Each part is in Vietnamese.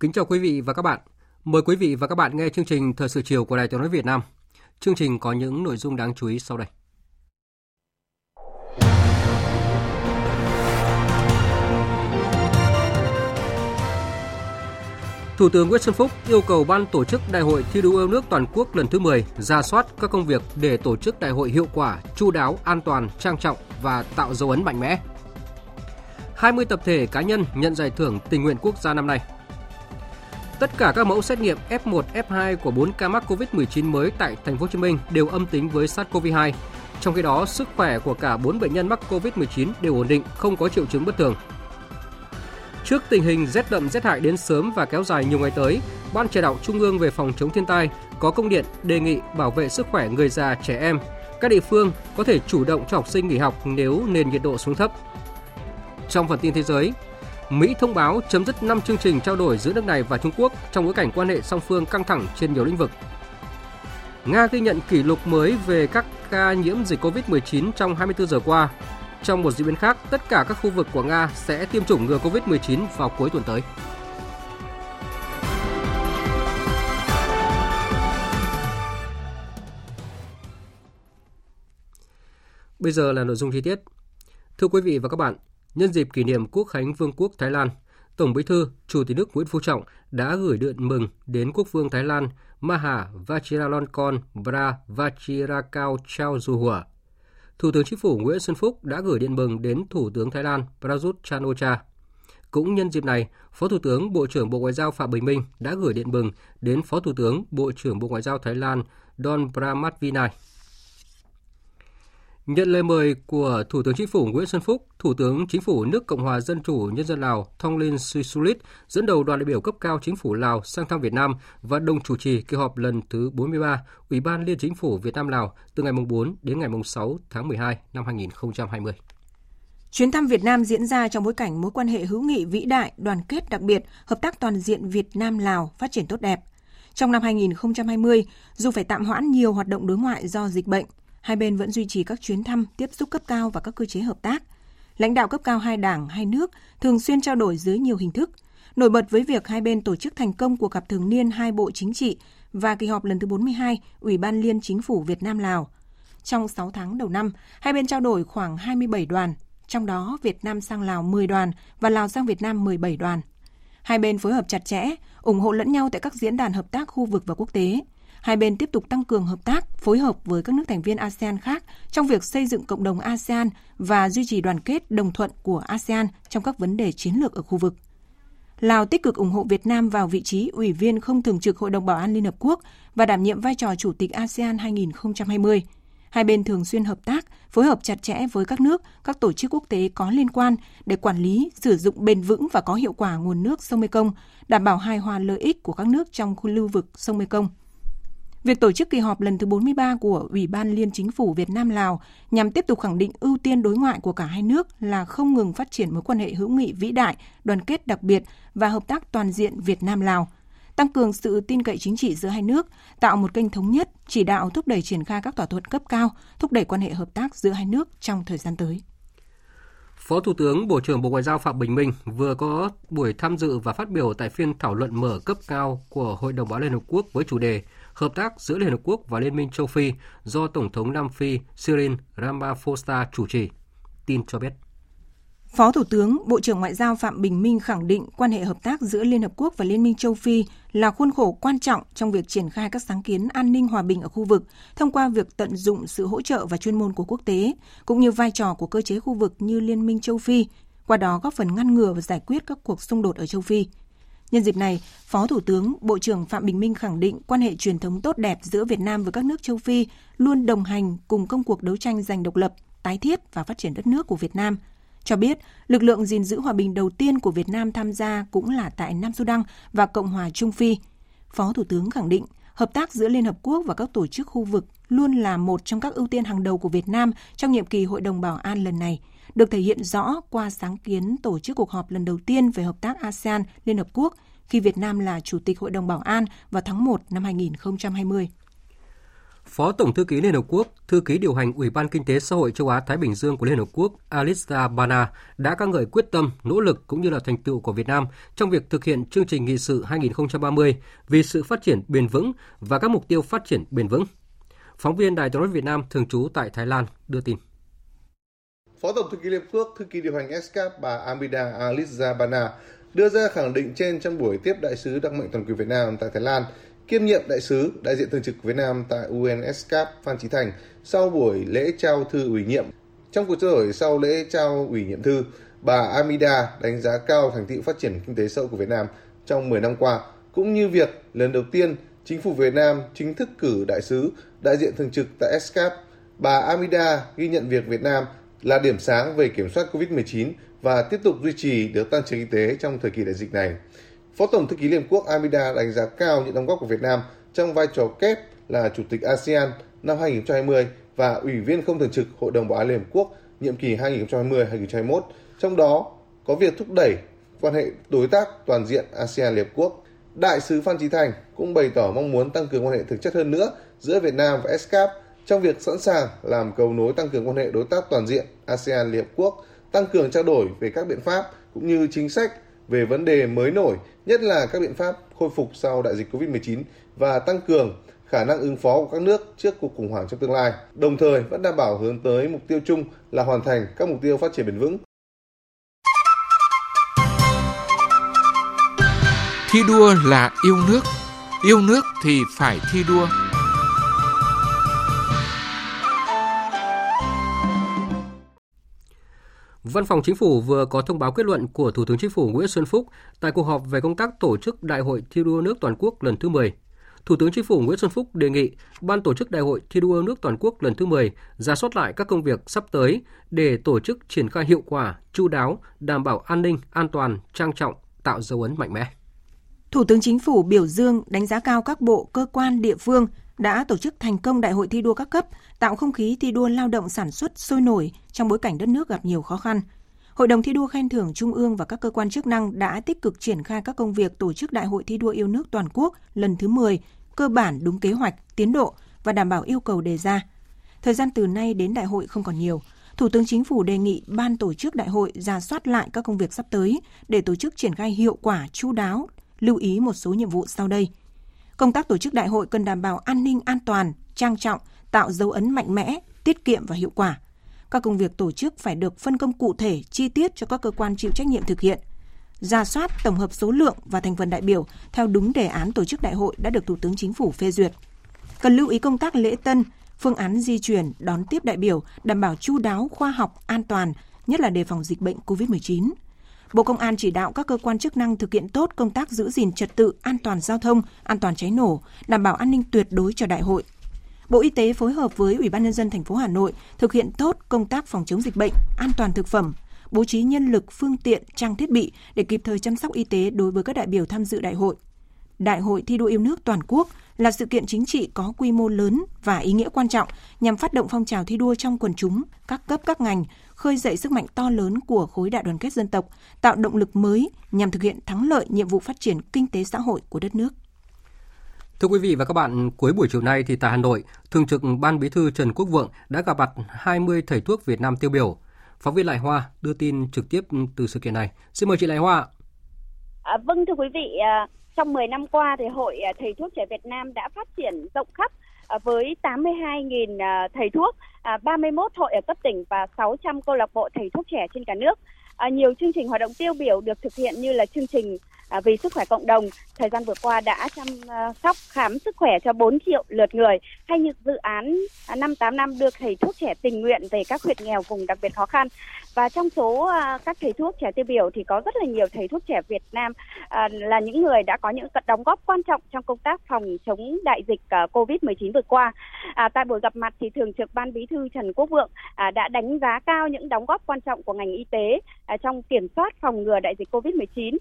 Kính chào quý vị và các bạn. Mời quý vị và các bạn nghe chương trình Thời sự chiều của Đài Tiếng nói Việt Nam. Chương trình có những nội dung đáng chú ý sau đây. Thủ tướng Nguyễn Xuân Phúc yêu cầu ban tổ chức Đại hội thi đua yêu nước toàn quốc lần thứ 10 ra soát các công việc để tổ chức đại hội hiệu quả, chu đáo, an toàn, trang trọng và tạo dấu ấn mạnh mẽ. 20 tập thể cá nhân nhận giải thưởng tình nguyện quốc gia năm nay. Tất cả các mẫu xét nghiệm F1, F2 của 4 ca mắc COVID-19 mới tại thành phố Hồ Chí Minh đều âm tính với SARS-CoV-2. Trong khi đó, sức khỏe của cả 4 bệnh nhân mắc COVID-19 đều ổn định, không có triệu chứng bất thường. Trước tình hình rét đậm rét hại đến sớm và kéo dài nhiều ngày tới, Ban chỉ đạo Trung ương về phòng chống thiên tai có công điện đề nghị bảo vệ sức khỏe người già, trẻ em. Các địa phương có thể chủ động cho học sinh nghỉ học nếu nền nhiệt độ xuống thấp. Trong phần tin thế giới, Mỹ thông báo chấm dứt 5 chương trình trao đổi giữa nước này và Trung Quốc trong bối cảnh quan hệ song phương căng thẳng trên nhiều lĩnh vực. Nga ghi nhận kỷ lục mới về các ca nhiễm dịch COVID-19 trong 24 giờ qua. Trong một diễn biến khác, tất cả các khu vực của Nga sẽ tiêm chủng ngừa COVID-19 vào cuối tuần tới. Bây giờ là nội dung chi tiết. Thưa quý vị và các bạn, Nhân dịp kỷ niệm Quốc khánh Vương quốc Thái Lan, Tổng Bí thư, Chủ tịch nước Nguyễn Phú Trọng đã gửi điện mừng đến Quốc vương Thái Lan Maha Vajiralongkorn Pra Chao Chaojua. Thủ tướng Chính phủ Nguyễn Xuân Phúc đã gửi điện mừng đến Thủ tướng Thái Lan Prayut Chan-o-cha. Cũng nhân dịp này, Phó Thủ tướng Bộ trưởng Bộ Ngoại giao Phạm Bình Minh đã gửi điện mừng đến Phó Thủ tướng Bộ trưởng Bộ Ngoại giao Thái Lan Don Pramatvinai. Nhận lời mời của Thủ tướng Chính phủ Nguyễn Xuân Phúc, Thủ tướng Chính phủ nước Cộng hòa Dân chủ Nhân dân Lào Thonglin Sisulit dẫn đầu đoàn đại biểu cấp cao Chính phủ Lào sang thăm Việt Nam và đồng chủ trì kỳ họp lần thứ 43 Ủy ban Liên Chính phủ Việt Nam Lào từ ngày 4 đến ngày 6 tháng 12 năm 2020. Chuyến thăm Việt Nam diễn ra trong bối cảnh mối quan hệ hữu nghị vĩ đại, đoàn kết đặc biệt, hợp tác toàn diện Việt Nam Lào phát triển tốt đẹp. Trong năm 2020, dù phải tạm hoãn nhiều hoạt động đối ngoại do dịch bệnh, hai bên vẫn duy trì các chuyến thăm, tiếp xúc cấp cao và các cơ chế hợp tác. Lãnh đạo cấp cao hai đảng, hai nước thường xuyên trao đổi dưới nhiều hình thức. Nổi bật với việc hai bên tổ chức thành công cuộc gặp thường niên hai bộ chính trị và kỳ họp lần thứ 42 Ủy ban Liên Chính phủ Việt Nam Lào. Trong 6 tháng đầu năm, hai bên trao đổi khoảng 27 đoàn, trong đó Việt Nam sang Lào 10 đoàn và Lào sang Việt Nam 17 đoàn. Hai bên phối hợp chặt chẽ, ủng hộ lẫn nhau tại các diễn đàn hợp tác khu vực và quốc tế – hai bên tiếp tục tăng cường hợp tác, phối hợp với các nước thành viên ASEAN khác trong việc xây dựng cộng đồng ASEAN và duy trì đoàn kết đồng thuận của ASEAN trong các vấn đề chiến lược ở khu vực. Lào tích cực ủng hộ Việt Nam vào vị trí ủy viên không thường trực Hội đồng Bảo an Liên Hợp Quốc và đảm nhiệm vai trò Chủ tịch ASEAN 2020. Hai bên thường xuyên hợp tác, phối hợp chặt chẽ với các nước, các tổ chức quốc tế có liên quan để quản lý, sử dụng bền vững và có hiệu quả nguồn nước sông Mekong, đảm bảo hài hòa lợi ích của các nước trong khu lưu vực sông Mekong. Việc tổ chức kỳ họp lần thứ 43 của Ủy ban Liên Chính phủ Việt Nam Lào nhằm tiếp tục khẳng định ưu tiên đối ngoại của cả hai nước là không ngừng phát triển mối quan hệ hữu nghị vĩ đại, đoàn kết đặc biệt và hợp tác toàn diện Việt Nam Lào, tăng cường sự tin cậy chính trị giữa hai nước, tạo một kênh thống nhất, chỉ đạo thúc đẩy triển khai các thỏa thuận cấp cao, thúc đẩy quan hệ hợp tác giữa hai nước trong thời gian tới. Phó Thủ tướng Bộ trưởng Bộ Ngoại giao Phạm Bình Minh vừa có buổi tham dự và phát biểu tại phiên thảo luận mở cấp cao của Hội đồng Bảo Liên Hợp Quốc với chủ đề hợp tác giữa Liên Hợp Quốc và Liên minh châu Phi do Tổng thống Nam Phi Cyril Ramaphosa chủ trì. Tin cho biết. Phó Thủ tướng, Bộ trưởng Ngoại giao Phạm Bình Minh khẳng định quan hệ hợp tác giữa Liên Hợp Quốc và Liên minh châu Phi là khuôn khổ quan trọng trong việc triển khai các sáng kiến an ninh hòa bình ở khu vực thông qua việc tận dụng sự hỗ trợ và chuyên môn của quốc tế, cũng như vai trò của cơ chế khu vực như Liên minh châu Phi, qua đó góp phần ngăn ngừa và giải quyết các cuộc xung đột ở châu Phi. Nhân dịp này, Phó Thủ tướng, Bộ trưởng Phạm Bình Minh khẳng định quan hệ truyền thống tốt đẹp giữa Việt Nam với các nước châu Phi luôn đồng hành cùng công cuộc đấu tranh giành độc lập, tái thiết và phát triển đất nước của Việt Nam – cho biết lực lượng gìn giữ hòa bình đầu tiên của Việt Nam tham gia cũng là tại Nam Sudan và Cộng hòa Trung Phi. Phó Thủ tướng khẳng định hợp tác giữa Liên Hợp Quốc và các tổ chức khu vực luôn là một trong các ưu tiên hàng đầu của Việt Nam trong nhiệm kỳ Hội đồng Bảo an lần này, được thể hiện rõ qua sáng kiến tổ chức cuộc họp lần đầu tiên về hợp tác ASEAN Liên Hợp Quốc khi Việt Nam là Chủ tịch Hội đồng Bảo an vào tháng 1 năm 2020. Phó Tổng thư ký Liên Hợp Quốc, thư ký điều hành Ủy ban Kinh tế Xã hội châu Á Thái Bình Dương của Liên Hợp Quốc Alista Bana đã ca ngợi quyết tâm, nỗ lực cũng như là thành tựu của Việt Nam trong việc thực hiện chương trình nghị sự 2030 vì sự phát triển bền vững và các mục tiêu phát triển bền vững. Phóng viên Đài tiếng nói Việt Nam thường trú tại Thái Lan đưa tin. Phó Tổng thư ký Liên Hợp Quốc, thư ký điều hành ESCAP bà Amida Alisa Bana đưa ra khẳng định trên trong buổi tiếp đại sứ đặc mệnh toàn quyền Việt Nam tại Thái Lan kiêm nhiệm đại sứ đại diện thường trực Việt Nam tại UNSCAP Phan Chí Thành sau buổi lễ trao thư ủy nhiệm. Trong cuộc trao đổi sau lễ trao ủy nhiệm thư, bà Amida đánh giá cao thành tựu phát triển kinh tế xã hội của Việt Nam trong 10 năm qua, cũng như việc lần đầu tiên chính phủ Việt Nam chính thức cử đại sứ đại diện thường trực tại ESCAP. Bà Amida ghi nhận việc Việt Nam là điểm sáng về kiểm soát COVID-19 và tiếp tục duy trì được tăng trưởng kinh tế trong thời kỳ đại dịch này. Phó Tổng thư ký Liên Hợp Quốc Amida đánh giá cao những đóng góp của Việt Nam trong vai trò kép là Chủ tịch ASEAN năm 2020 và Ủy viên không thường trực Hội đồng Bảo an Liên Hợp Quốc nhiệm kỳ 2020-2021, trong đó có việc thúc đẩy quan hệ đối tác toàn diện ASEAN Liên Hợp Quốc. Đại sứ Phan Chí Thành cũng bày tỏ mong muốn tăng cường quan hệ thực chất hơn nữa giữa Việt Nam và ESCAP trong việc sẵn sàng làm cầu nối tăng cường quan hệ đối tác toàn diện ASEAN Liên Hợp Quốc, tăng cường trao đổi về các biện pháp cũng như chính sách về vấn đề mới nổi, nhất là các biện pháp khôi phục sau đại dịch COVID-19 và tăng cường khả năng ứng phó của các nước trước cuộc khủng hoảng trong tương lai, đồng thời vẫn đảm bảo hướng tới mục tiêu chung là hoàn thành các mục tiêu phát triển bền vững. Thi đua là yêu nước, yêu nước thì phải thi đua. Văn phòng Chính phủ vừa có thông báo kết luận của Thủ tướng Chính phủ Nguyễn Xuân Phúc tại cuộc họp về công tác tổ chức Đại hội thi đua nước toàn quốc lần thứ 10. Thủ tướng Chính phủ Nguyễn Xuân Phúc đề nghị Ban tổ chức Đại hội thi đua nước toàn quốc lần thứ 10 ra soát lại các công việc sắp tới để tổ chức triển khai hiệu quả, chu đáo, đảm bảo an ninh, an toàn, trang trọng, tạo dấu ấn mạnh mẽ. Thủ tướng Chính phủ biểu dương đánh giá cao các bộ, cơ quan, địa phương đã tổ chức thành công đại hội thi đua các cấp, tạo không khí thi đua lao động sản xuất sôi nổi trong bối cảnh đất nước gặp nhiều khó khăn. Hội đồng thi đua khen thưởng Trung ương và các cơ quan chức năng đã tích cực triển khai các công việc tổ chức Đại hội thi đua yêu nước toàn quốc lần thứ 10, cơ bản đúng kế hoạch, tiến độ và đảm bảo yêu cầu đề ra. Thời gian từ nay đến đại hội không còn nhiều. Thủ tướng Chính phủ đề nghị ban tổ chức đại hội ra soát lại các công việc sắp tới để tổ chức triển khai hiệu quả, chu đáo, lưu ý một số nhiệm vụ sau đây – Công tác tổ chức đại hội cần đảm bảo an ninh an toàn, trang trọng, tạo dấu ấn mạnh mẽ, tiết kiệm và hiệu quả. Các công việc tổ chức phải được phân công cụ thể, chi tiết cho các cơ quan chịu trách nhiệm thực hiện. Ra soát tổng hợp số lượng và thành phần đại biểu theo đúng đề án tổ chức đại hội đã được Thủ tướng Chính phủ phê duyệt. Cần lưu ý công tác lễ tân, phương án di chuyển, đón tiếp đại biểu đảm bảo chu đáo, khoa học, an toàn, nhất là đề phòng dịch bệnh COVID-19 Bộ Công an chỉ đạo các cơ quan chức năng thực hiện tốt công tác giữ gìn trật tự an toàn giao thông, an toàn cháy nổ, đảm bảo an ninh tuyệt đối cho đại hội. Bộ Y tế phối hợp với Ủy ban nhân dân thành phố Hà Nội thực hiện tốt công tác phòng chống dịch bệnh, an toàn thực phẩm, bố trí nhân lực, phương tiện, trang thiết bị để kịp thời chăm sóc y tế đối với các đại biểu tham dự đại hội. Đại hội thi đua yêu nước toàn quốc là sự kiện chính trị có quy mô lớn và ý nghĩa quan trọng nhằm phát động phong trào thi đua trong quần chúng, các cấp các ngành, khơi dậy sức mạnh to lớn của khối đại đoàn kết dân tộc, tạo động lực mới nhằm thực hiện thắng lợi nhiệm vụ phát triển kinh tế xã hội của đất nước. Thưa quý vị và các bạn, cuối buổi chiều nay thì tại Hà Nội, Thường trực Ban Bí thư Trần Quốc Vượng đã gặp mặt 20 thầy thuốc Việt Nam tiêu biểu. Phóng viên Lại Hoa đưa tin trực tiếp từ sự kiện này. Xin mời chị Lại Hoa. À, vâng thưa quý vị, à, trong 10 năm qua thì Hội à, Thầy thuốc trẻ Việt Nam đã phát triển rộng khắp à, với 82.000 à, thầy thuốc, 31 hội ở cấp tỉnh và 600 câu lạc bộ thầy thuốc trẻ trên cả nước. nhiều chương trình hoạt động tiêu biểu được thực hiện như là chương trình vì sức khỏe cộng đồng thời gian vừa qua đã chăm sóc khám sức khỏe cho 4 triệu lượt người hay như dự án 58 à, năm đưa thầy thuốc trẻ tình nguyện về các huyện nghèo vùng đặc biệt khó khăn và trong số à, các thầy thuốc trẻ tiêu biểu thì có rất là nhiều thầy thuốc trẻ Việt Nam à, là những người đã có những đóng góp quan trọng trong công tác phòng chống đại dịch à, Covid-19 vừa qua. tại buổi gặp mặt thì thường trực ban bí thư Trần Quốc Vượng đã đánh giá cao những đóng góp quan trọng của ngành y tế trong kiểm soát phòng ngừa đại dịch Covid-19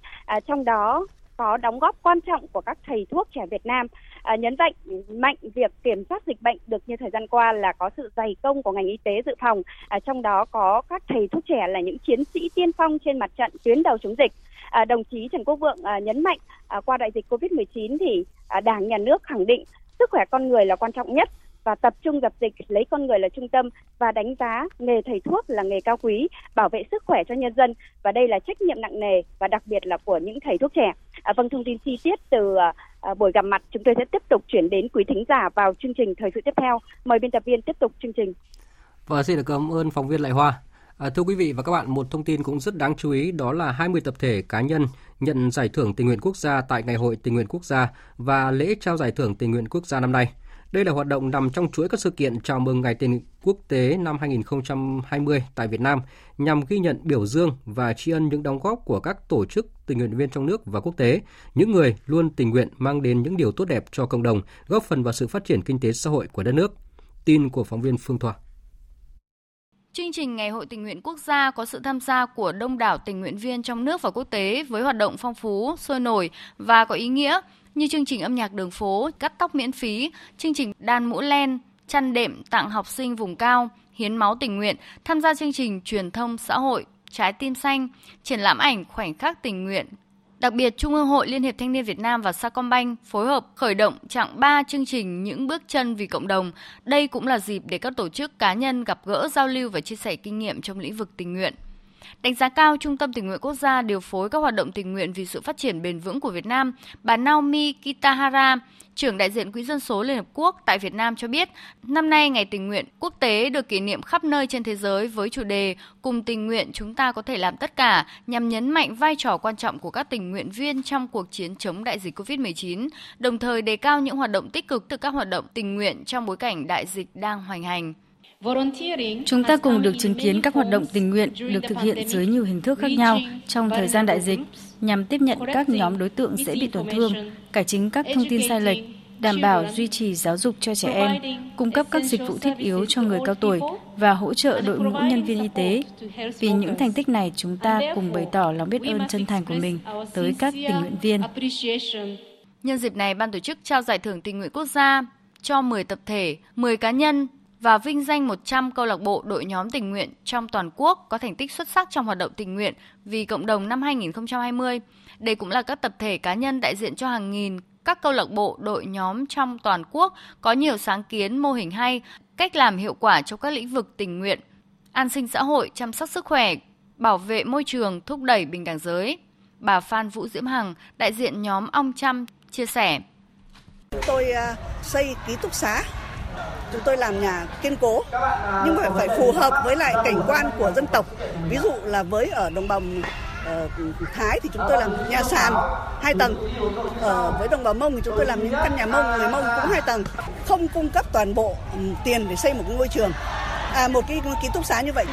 trong đó đó có đóng góp quan trọng của các thầy thuốc trẻ Việt Nam. À, nhấn mạnh mạnh việc kiểm soát dịch bệnh được như thời gian qua là có sự dày công của ngành y tế dự phòng. À, trong đó có các thầy thuốc trẻ là những chiến sĩ tiên phong trên mặt trận tuyến đầu chống dịch. À, đồng chí Trần Quốc Vượng à, nhấn mạnh à, qua đại dịch Covid-19 thì à, Đảng nhà nước khẳng định sức khỏe con người là quan trọng nhất và tập trung dập dịch lấy con người là trung tâm và đánh giá nghề thầy thuốc là nghề cao quý, bảo vệ sức khỏe cho nhân dân và đây là trách nhiệm nặng nề và đặc biệt là của những thầy thuốc trẻ. À, vâng, thông tin chi tiết từ à, à buổi gặp mặt chúng tôi sẽ tiếp tục chuyển đến quý thính giả vào chương trình thời sự tiếp theo. Mời biên tập viên tiếp tục chương trình. Và xin được cảm ơn phóng viên Lại Hoa. À, thưa quý vị và các bạn, một thông tin cũng rất đáng chú ý đó là 20 tập thể cá nhân nhận giải thưởng tình nguyện quốc gia tại Ngày hội tình nguyện quốc gia và lễ trao giải thưởng tình nguyện quốc gia năm nay. Đây là hoạt động nằm trong chuỗi các sự kiện chào mừng Ngày tình quốc tế năm 2020 tại Việt Nam nhằm ghi nhận biểu dương và tri ân những đóng góp của các tổ chức tình nguyện viên trong nước và quốc tế, những người luôn tình nguyện mang đến những điều tốt đẹp cho cộng đồng, góp phần vào sự phát triển kinh tế xã hội của đất nước. Tin của phóng viên Phương Thoa. Chương trình Ngày hội tình nguyện quốc gia có sự tham gia của đông đảo tình nguyện viên trong nước và quốc tế với hoạt động phong phú, sôi nổi và có ý nghĩa như chương trình âm nhạc đường phố, cắt tóc miễn phí, chương trình đan mũ len, chăn đệm tặng học sinh vùng cao, hiến máu tình nguyện, tham gia chương trình truyền thông xã hội, trái tim xanh, triển lãm ảnh khoảnh khắc tình nguyện. Đặc biệt, Trung ương Hội Liên hiệp Thanh niên Việt Nam và Sacombank phối hợp khởi động chặng 3 chương trình Những bước chân vì cộng đồng. Đây cũng là dịp để các tổ chức cá nhân gặp gỡ, giao lưu và chia sẻ kinh nghiệm trong lĩnh vực tình nguyện. Đánh giá cao Trung tâm Tình nguyện Quốc gia điều phối các hoạt động tình nguyện vì sự phát triển bền vững của Việt Nam, bà Naomi Kitahara, trưởng đại diện Quỹ dân số Liên Hợp Quốc tại Việt Nam cho biết, năm nay Ngày tình nguyện quốc tế được kỷ niệm khắp nơi trên thế giới với chủ đề Cùng tình nguyện chúng ta có thể làm tất cả nhằm nhấn mạnh vai trò quan trọng của các tình nguyện viên trong cuộc chiến chống đại dịch COVID-19, đồng thời đề cao những hoạt động tích cực từ các hoạt động tình nguyện trong bối cảnh đại dịch đang hoành hành. Chúng ta cùng được chứng kiến các hoạt động tình nguyện được thực hiện dưới nhiều hình thức khác nhau trong thời gian đại dịch nhằm tiếp nhận các nhóm đối tượng dễ bị tổn thương, cải chính các thông tin sai lệch, đảm bảo duy trì giáo dục cho trẻ em, cung cấp các dịch vụ thiết yếu cho người cao tuổi và hỗ trợ đội ngũ nhân viên y tế. Vì những thành tích này, chúng ta cùng bày tỏ lòng biết ơn chân thành của mình tới các tình nguyện viên. Nhân dịp này, ban tổ chức trao giải thưởng tình nguyện quốc gia cho 10 tập thể, 10 cá nhân và vinh danh 100 câu lạc bộ đội nhóm tình nguyện trong toàn quốc có thành tích xuất sắc trong hoạt động tình nguyện vì cộng đồng năm 2020. Đây cũng là các tập thể cá nhân đại diện cho hàng nghìn các câu lạc bộ đội nhóm trong toàn quốc có nhiều sáng kiến mô hình hay, cách làm hiệu quả trong các lĩnh vực tình nguyện, an sinh xã hội, chăm sóc sức khỏe, bảo vệ môi trường, thúc đẩy bình đẳng giới. Bà Phan Vũ Diễm Hằng, đại diện nhóm Ong Chăm, chia sẻ. chúng Tôi à, xây ký túc xá chúng tôi làm nhà kiên cố nhưng mà phải phù hợp với lại cảnh quan của dân tộc. Ví dụ là với ở đồng bằng uh, ờ, Thái thì chúng tôi làm nhà sàn hai tầng. Ở với đồng bào Mông thì chúng tôi làm những căn nhà Mông người Mông cũng hai tầng. Không cung cấp toàn bộ tiền để xây một cái ngôi trường. À, một cái ký túc xá như vậy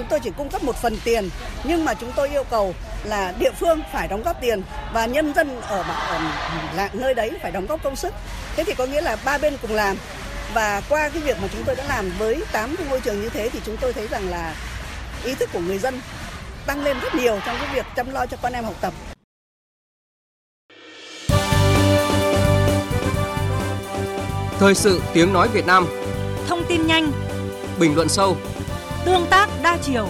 chúng tôi chỉ cung cấp một phần tiền nhưng mà chúng tôi yêu cầu là địa phương phải đóng góp tiền và nhân dân ở, ở nơi đấy phải đóng góp công sức. Thế thì có nghĩa là ba bên cùng làm và qua cái việc mà chúng tôi đã làm với 8 cái ngôi trường như thế thì chúng tôi thấy rằng là ý thức của người dân tăng lên rất nhiều trong cái việc chăm lo cho con em học tập. Thời sự tiếng nói Việt Nam. Thông tin nhanh. Bình luận sâu. Tương tác đa chiều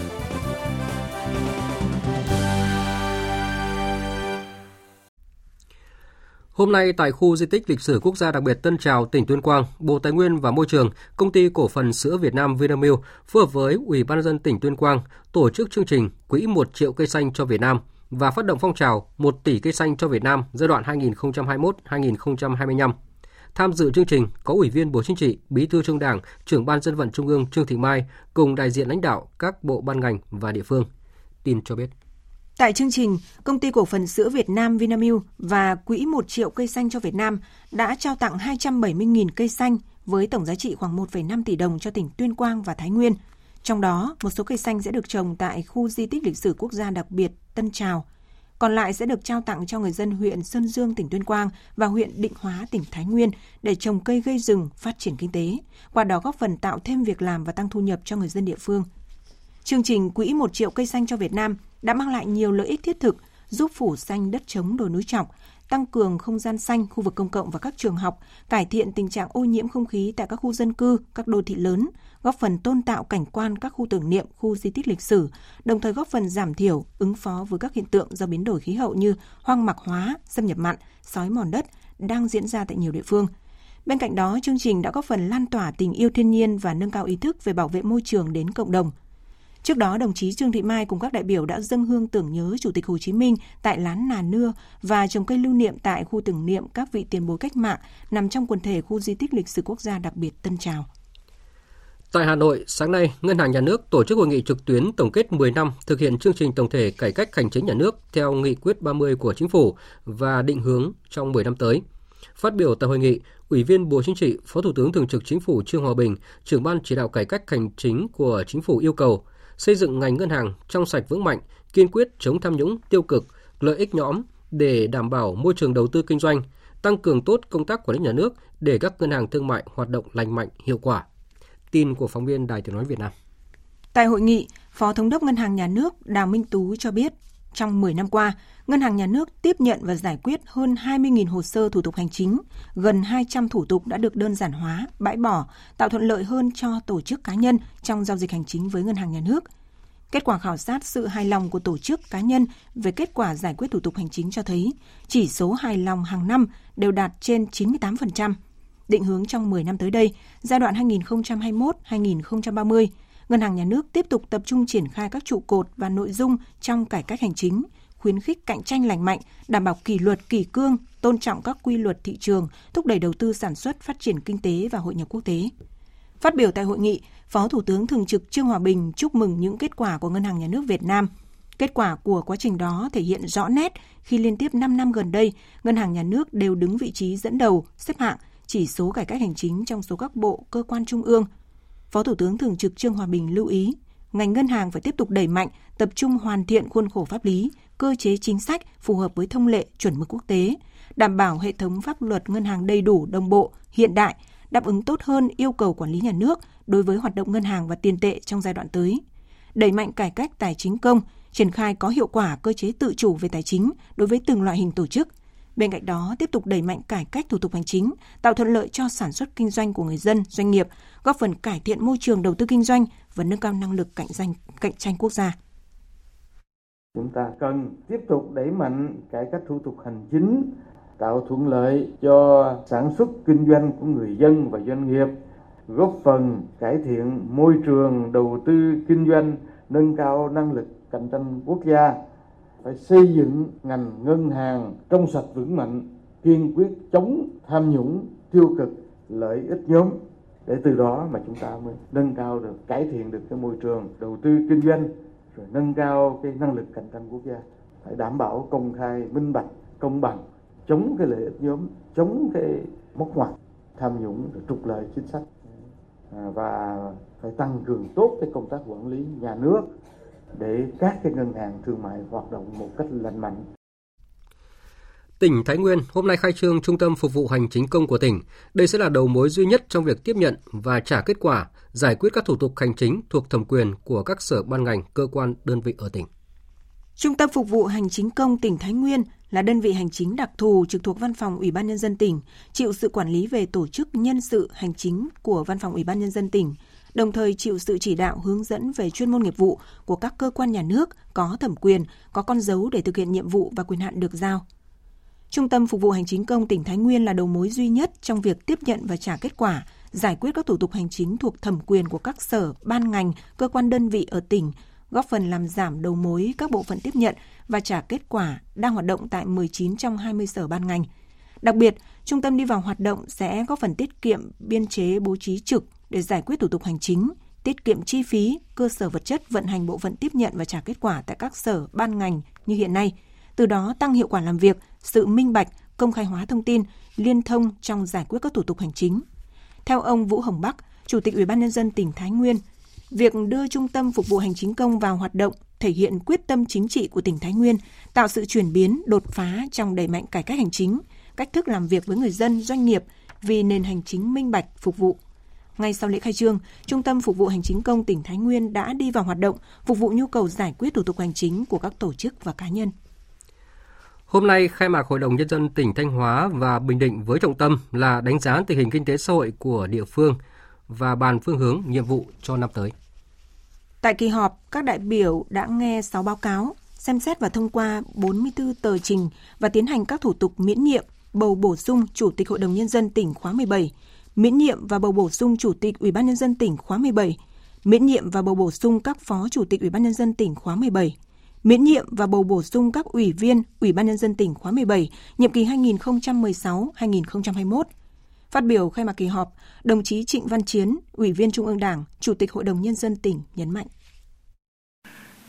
Hôm nay tại khu di tích lịch sử quốc gia đặc biệt Tân Trào, tỉnh Tuyên Quang, Bộ Tài nguyên và Môi trường, Công ty Cổ phần Sữa Việt Nam Vinamilk phối hợp với Ủy ban nhân dân tỉnh Tuyên Quang tổ chức chương trình Quỹ 1 triệu cây xanh cho Việt Nam và phát động phong trào 1 tỷ cây xanh cho Việt Nam giai đoạn 2021-2025. Tham dự chương trình có Ủy viên Bộ Chính trị, Bí thư Trung Đảng, Trưởng ban Dân vận Trung ương Trương Thị Mai cùng đại diện lãnh đạo các bộ ban ngành và địa phương. Tin cho biết. Tại chương trình, công ty cổ phần sữa Việt Nam Vinamilk và Quỹ 1 triệu cây xanh cho Việt Nam đã trao tặng 270.000 cây xanh với tổng giá trị khoảng 1,5 tỷ đồng cho tỉnh Tuyên Quang và Thái Nguyên. Trong đó, một số cây xanh sẽ được trồng tại khu di tích lịch sử quốc gia đặc biệt Tân Trào. Còn lại sẽ được trao tặng cho người dân huyện Sơn Dương, tỉnh Tuyên Quang và huyện Định Hóa, tỉnh Thái Nguyên để trồng cây gây rừng, phát triển kinh tế, qua đó góp phần tạo thêm việc làm và tăng thu nhập cho người dân địa phương. Chương trình Quỹ 1 triệu cây xanh cho Việt Nam đã mang lại nhiều lợi ích thiết thực, giúp phủ xanh đất trống đồi núi trọc, tăng cường không gian xanh, khu vực công cộng và các trường học, cải thiện tình trạng ô nhiễm không khí tại các khu dân cư, các đô thị lớn, góp phần tôn tạo cảnh quan các khu tưởng niệm, khu di tích lịch sử, đồng thời góp phần giảm thiểu, ứng phó với các hiện tượng do biến đổi khí hậu như hoang mạc hóa, xâm nhập mặn, sói mòn đất đang diễn ra tại nhiều địa phương. Bên cạnh đó, chương trình đã góp phần lan tỏa tình yêu thiên nhiên và nâng cao ý thức về bảo vệ môi trường đến cộng đồng. Trước đó, đồng chí Trương Thị Mai cùng các đại biểu đã dâng hương tưởng nhớ Chủ tịch Hồ Chí Minh tại lán Nà Nưa và trồng cây lưu niệm tại khu tưởng niệm các vị tiền bối cách mạng nằm trong quần thể khu di tích lịch sử quốc gia đặc biệt Tân Trào. Tại Hà Nội, sáng nay, Ngân hàng Nhà nước tổ chức hội nghị trực tuyến tổng kết 10 năm thực hiện chương trình tổng thể cải cách hành chính nhà nước theo nghị quyết 30 của Chính phủ và định hướng trong 10 năm tới. Phát biểu tại hội nghị, Ủy viên Bộ Chính trị, Phó Thủ tướng Thường trực Chính phủ Trương Hòa Bình, trưởng ban chỉ đạo cải cách hành chính của Chính phủ yêu cầu xây dựng ngành ngân hàng trong sạch vững mạnh, kiên quyết chống tham nhũng tiêu cực, lợi ích nhóm để đảm bảo môi trường đầu tư kinh doanh, tăng cường tốt công tác quản lý nhà nước để các ngân hàng thương mại hoạt động lành mạnh, hiệu quả. Tin của phóng viên Đài Tiếng nói Việt Nam. Tại hội nghị, Phó Thống đốc Ngân hàng Nhà nước Đào Minh Tú cho biết, trong 10 năm qua, Ngân hàng Nhà nước tiếp nhận và giải quyết hơn 20.000 hồ sơ thủ tục hành chính, gần 200 thủ tục đã được đơn giản hóa, bãi bỏ, tạo thuận lợi hơn cho tổ chức cá nhân trong giao dịch hành chính với Ngân hàng Nhà nước. Kết quả khảo sát sự hài lòng của tổ chức cá nhân về kết quả giải quyết thủ tục hành chính cho thấy chỉ số hài lòng hàng năm đều đạt trên 98%. Định hướng trong 10 năm tới đây, giai đoạn 2021-2030, Ngân hàng Nhà nước tiếp tục tập trung triển khai các trụ cột và nội dung trong cải cách hành chính, khuyến khích cạnh tranh lành mạnh, đảm bảo kỷ luật kỷ cương, tôn trọng các quy luật thị trường, thúc đẩy đầu tư sản xuất, phát triển kinh tế và hội nhập quốc tế. Phát biểu tại hội nghị, Phó Thủ tướng Thường trực Trương Hòa Bình chúc mừng những kết quả của Ngân hàng Nhà nước Việt Nam. Kết quả của quá trình đó thể hiện rõ nét khi liên tiếp 5 năm gần đây, Ngân hàng Nhà nước đều đứng vị trí dẫn đầu, xếp hạng chỉ số cải cách hành chính trong số các bộ, cơ quan trung ương. Phó Thủ tướng Thường trực Trương Hòa Bình lưu ý, ngành ngân hàng phải tiếp tục đẩy mạnh, tập trung hoàn thiện khuôn khổ pháp lý, cơ chế chính sách phù hợp với thông lệ chuẩn mực quốc tế, đảm bảo hệ thống pháp luật ngân hàng đầy đủ, đồng bộ, hiện đại, đáp ứng tốt hơn yêu cầu quản lý nhà nước đối với hoạt động ngân hàng và tiền tệ trong giai đoạn tới. Đẩy mạnh cải cách tài chính công, triển khai có hiệu quả cơ chế tự chủ về tài chính đối với từng loại hình tổ chức. Bên cạnh đó, tiếp tục đẩy mạnh cải cách thủ tục hành chính, tạo thuận lợi cho sản xuất kinh doanh của người dân, doanh nghiệp, góp phần cải thiện môi trường đầu tư kinh doanh và nâng cao năng lực cạnh tranh cạnh tranh quốc gia. Chúng ta cần tiếp tục đẩy mạnh cải cách thủ tục hành chính, tạo thuận lợi cho sản xuất kinh doanh của người dân và doanh nghiệp, góp phần cải thiện môi trường đầu tư kinh doanh, nâng cao năng lực cạnh tranh quốc gia. Phải xây dựng ngành ngân hàng trong sạch vững mạnh, kiên quyết chống tham nhũng, tiêu cực, lợi ích nhóm. Để từ đó mà chúng ta mới nâng cao được cải thiện được cái môi trường đầu tư kinh doanh rồi nâng cao cái năng lực cạnh tranh quốc gia. Phải đảm bảo công khai minh bạch công bằng chống cái lợi ích nhóm chống cái móc ngoặt tham nhũng rồi trục lợi chính sách. À, và phải tăng cường tốt cái công tác quản lý nhà nước để các cái ngân hàng thương mại hoạt động một cách lành mạnh Tỉnh Thái Nguyên hôm nay khai trương Trung tâm Phục vụ Hành chính công của tỉnh. Đây sẽ là đầu mối duy nhất trong việc tiếp nhận và trả kết quả, giải quyết các thủ tục hành chính thuộc thẩm quyền của các sở ban ngành, cơ quan, đơn vị ở tỉnh. Trung tâm Phục vụ Hành chính công tỉnh Thái Nguyên là đơn vị hành chính đặc thù trực thuộc Văn phòng Ủy ban Nhân dân tỉnh, chịu sự quản lý về tổ chức nhân sự hành chính của Văn phòng Ủy ban Nhân dân tỉnh, đồng thời chịu sự chỉ đạo hướng dẫn về chuyên môn nghiệp vụ của các cơ quan nhà nước có thẩm quyền, có con dấu để thực hiện nhiệm vụ và quyền hạn được giao. Trung tâm Phục vụ Hành chính công tỉnh Thái Nguyên là đầu mối duy nhất trong việc tiếp nhận và trả kết quả, giải quyết các thủ tục hành chính thuộc thẩm quyền của các sở, ban ngành, cơ quan đơn vị ở tỉnh, góp phần làm giảm đầu mối các bộ phận tiếp nhận và trả kết quả đang hoạt động tại 19 trong 20 sở ban ngành. Đặc biệt, trung tâm đi vào hoạt động sẽ góp phần tiết kiệm biên chế bố trí trực để giải quyết thủ tục hành chính, tiết kiệm chi phí, cơ sở vật chất vận hành bộ phận tiếp nhận và trả kết quả tại các sở, ban ngành như hiện nay, từ đó tăng hiệu quả làm việc, sự minh bạch, công khai hóa thông tin, liên thông trong giải quyết các thủ tục hành chính. Theo ông Vũ Hồng Bắc, Chủ tịch Ủy ban nhân dân tỉnh Thái Nguyên, việc đưa Trung tâm Phục vụ Hành chính công vào hoạt động thể hiện quyết tâm chính trị của tỉnh Thái Nguyên, tạo sự chuyển biến đột phá trong đẩy mạnh cải cách hành chính, cách thức làm việc với người dân, doanh nghiệp vì nền hành chính minh bạch phục vụ. Ngay sau lễ khai trương, Trung tâm Phục vụ Hành chính công tỉnh Thái Nguyên đã đi vào hoạt động, phục vụ nhu cầu giải quyết thủ tục hành chính của các tổ chức và cá nhân. Hôm nay khai mạc Hội đồng Nhân dân tỉnh Thanh Hóa và Bình Định với trọng tâm là đánh giá tình hình kinh tế xã hội của địa phương và bàn phương hướng nhiệm vụ cho năm tới. Tại kỳ họp, các đại biểu đã nghe 6 báo cáo, xem xét và thông qua 44 tờ trình và tiến hành các thủ tục miễn nhiệm, bầu bổ sung Chủ tịch Hội đồng Nhân dân tỉnh khóa 17, miễn nhiệm và bầu bổ sung Chủ tịch Ủy ban Nhân dân tỉnh khóa 17, miễn nhiệm và bầu bổ sung các Phó Chủ tịch Ủy ban Nhân dân tỉnh khóa 17, miễn nhiệm và bầu bổ sung các ủy viên Ủy ban Nhân dân tỉnh khóa 17, nhiệm kỳ 2016-2021. Phát biểu khai mạc kỳ họp, đồng chí Trịnh Văn Chiến, Ủy viên Trung ương Đảng, Chủ tịch Hội đồng Nhân dân tỉnh nhấn mạnh.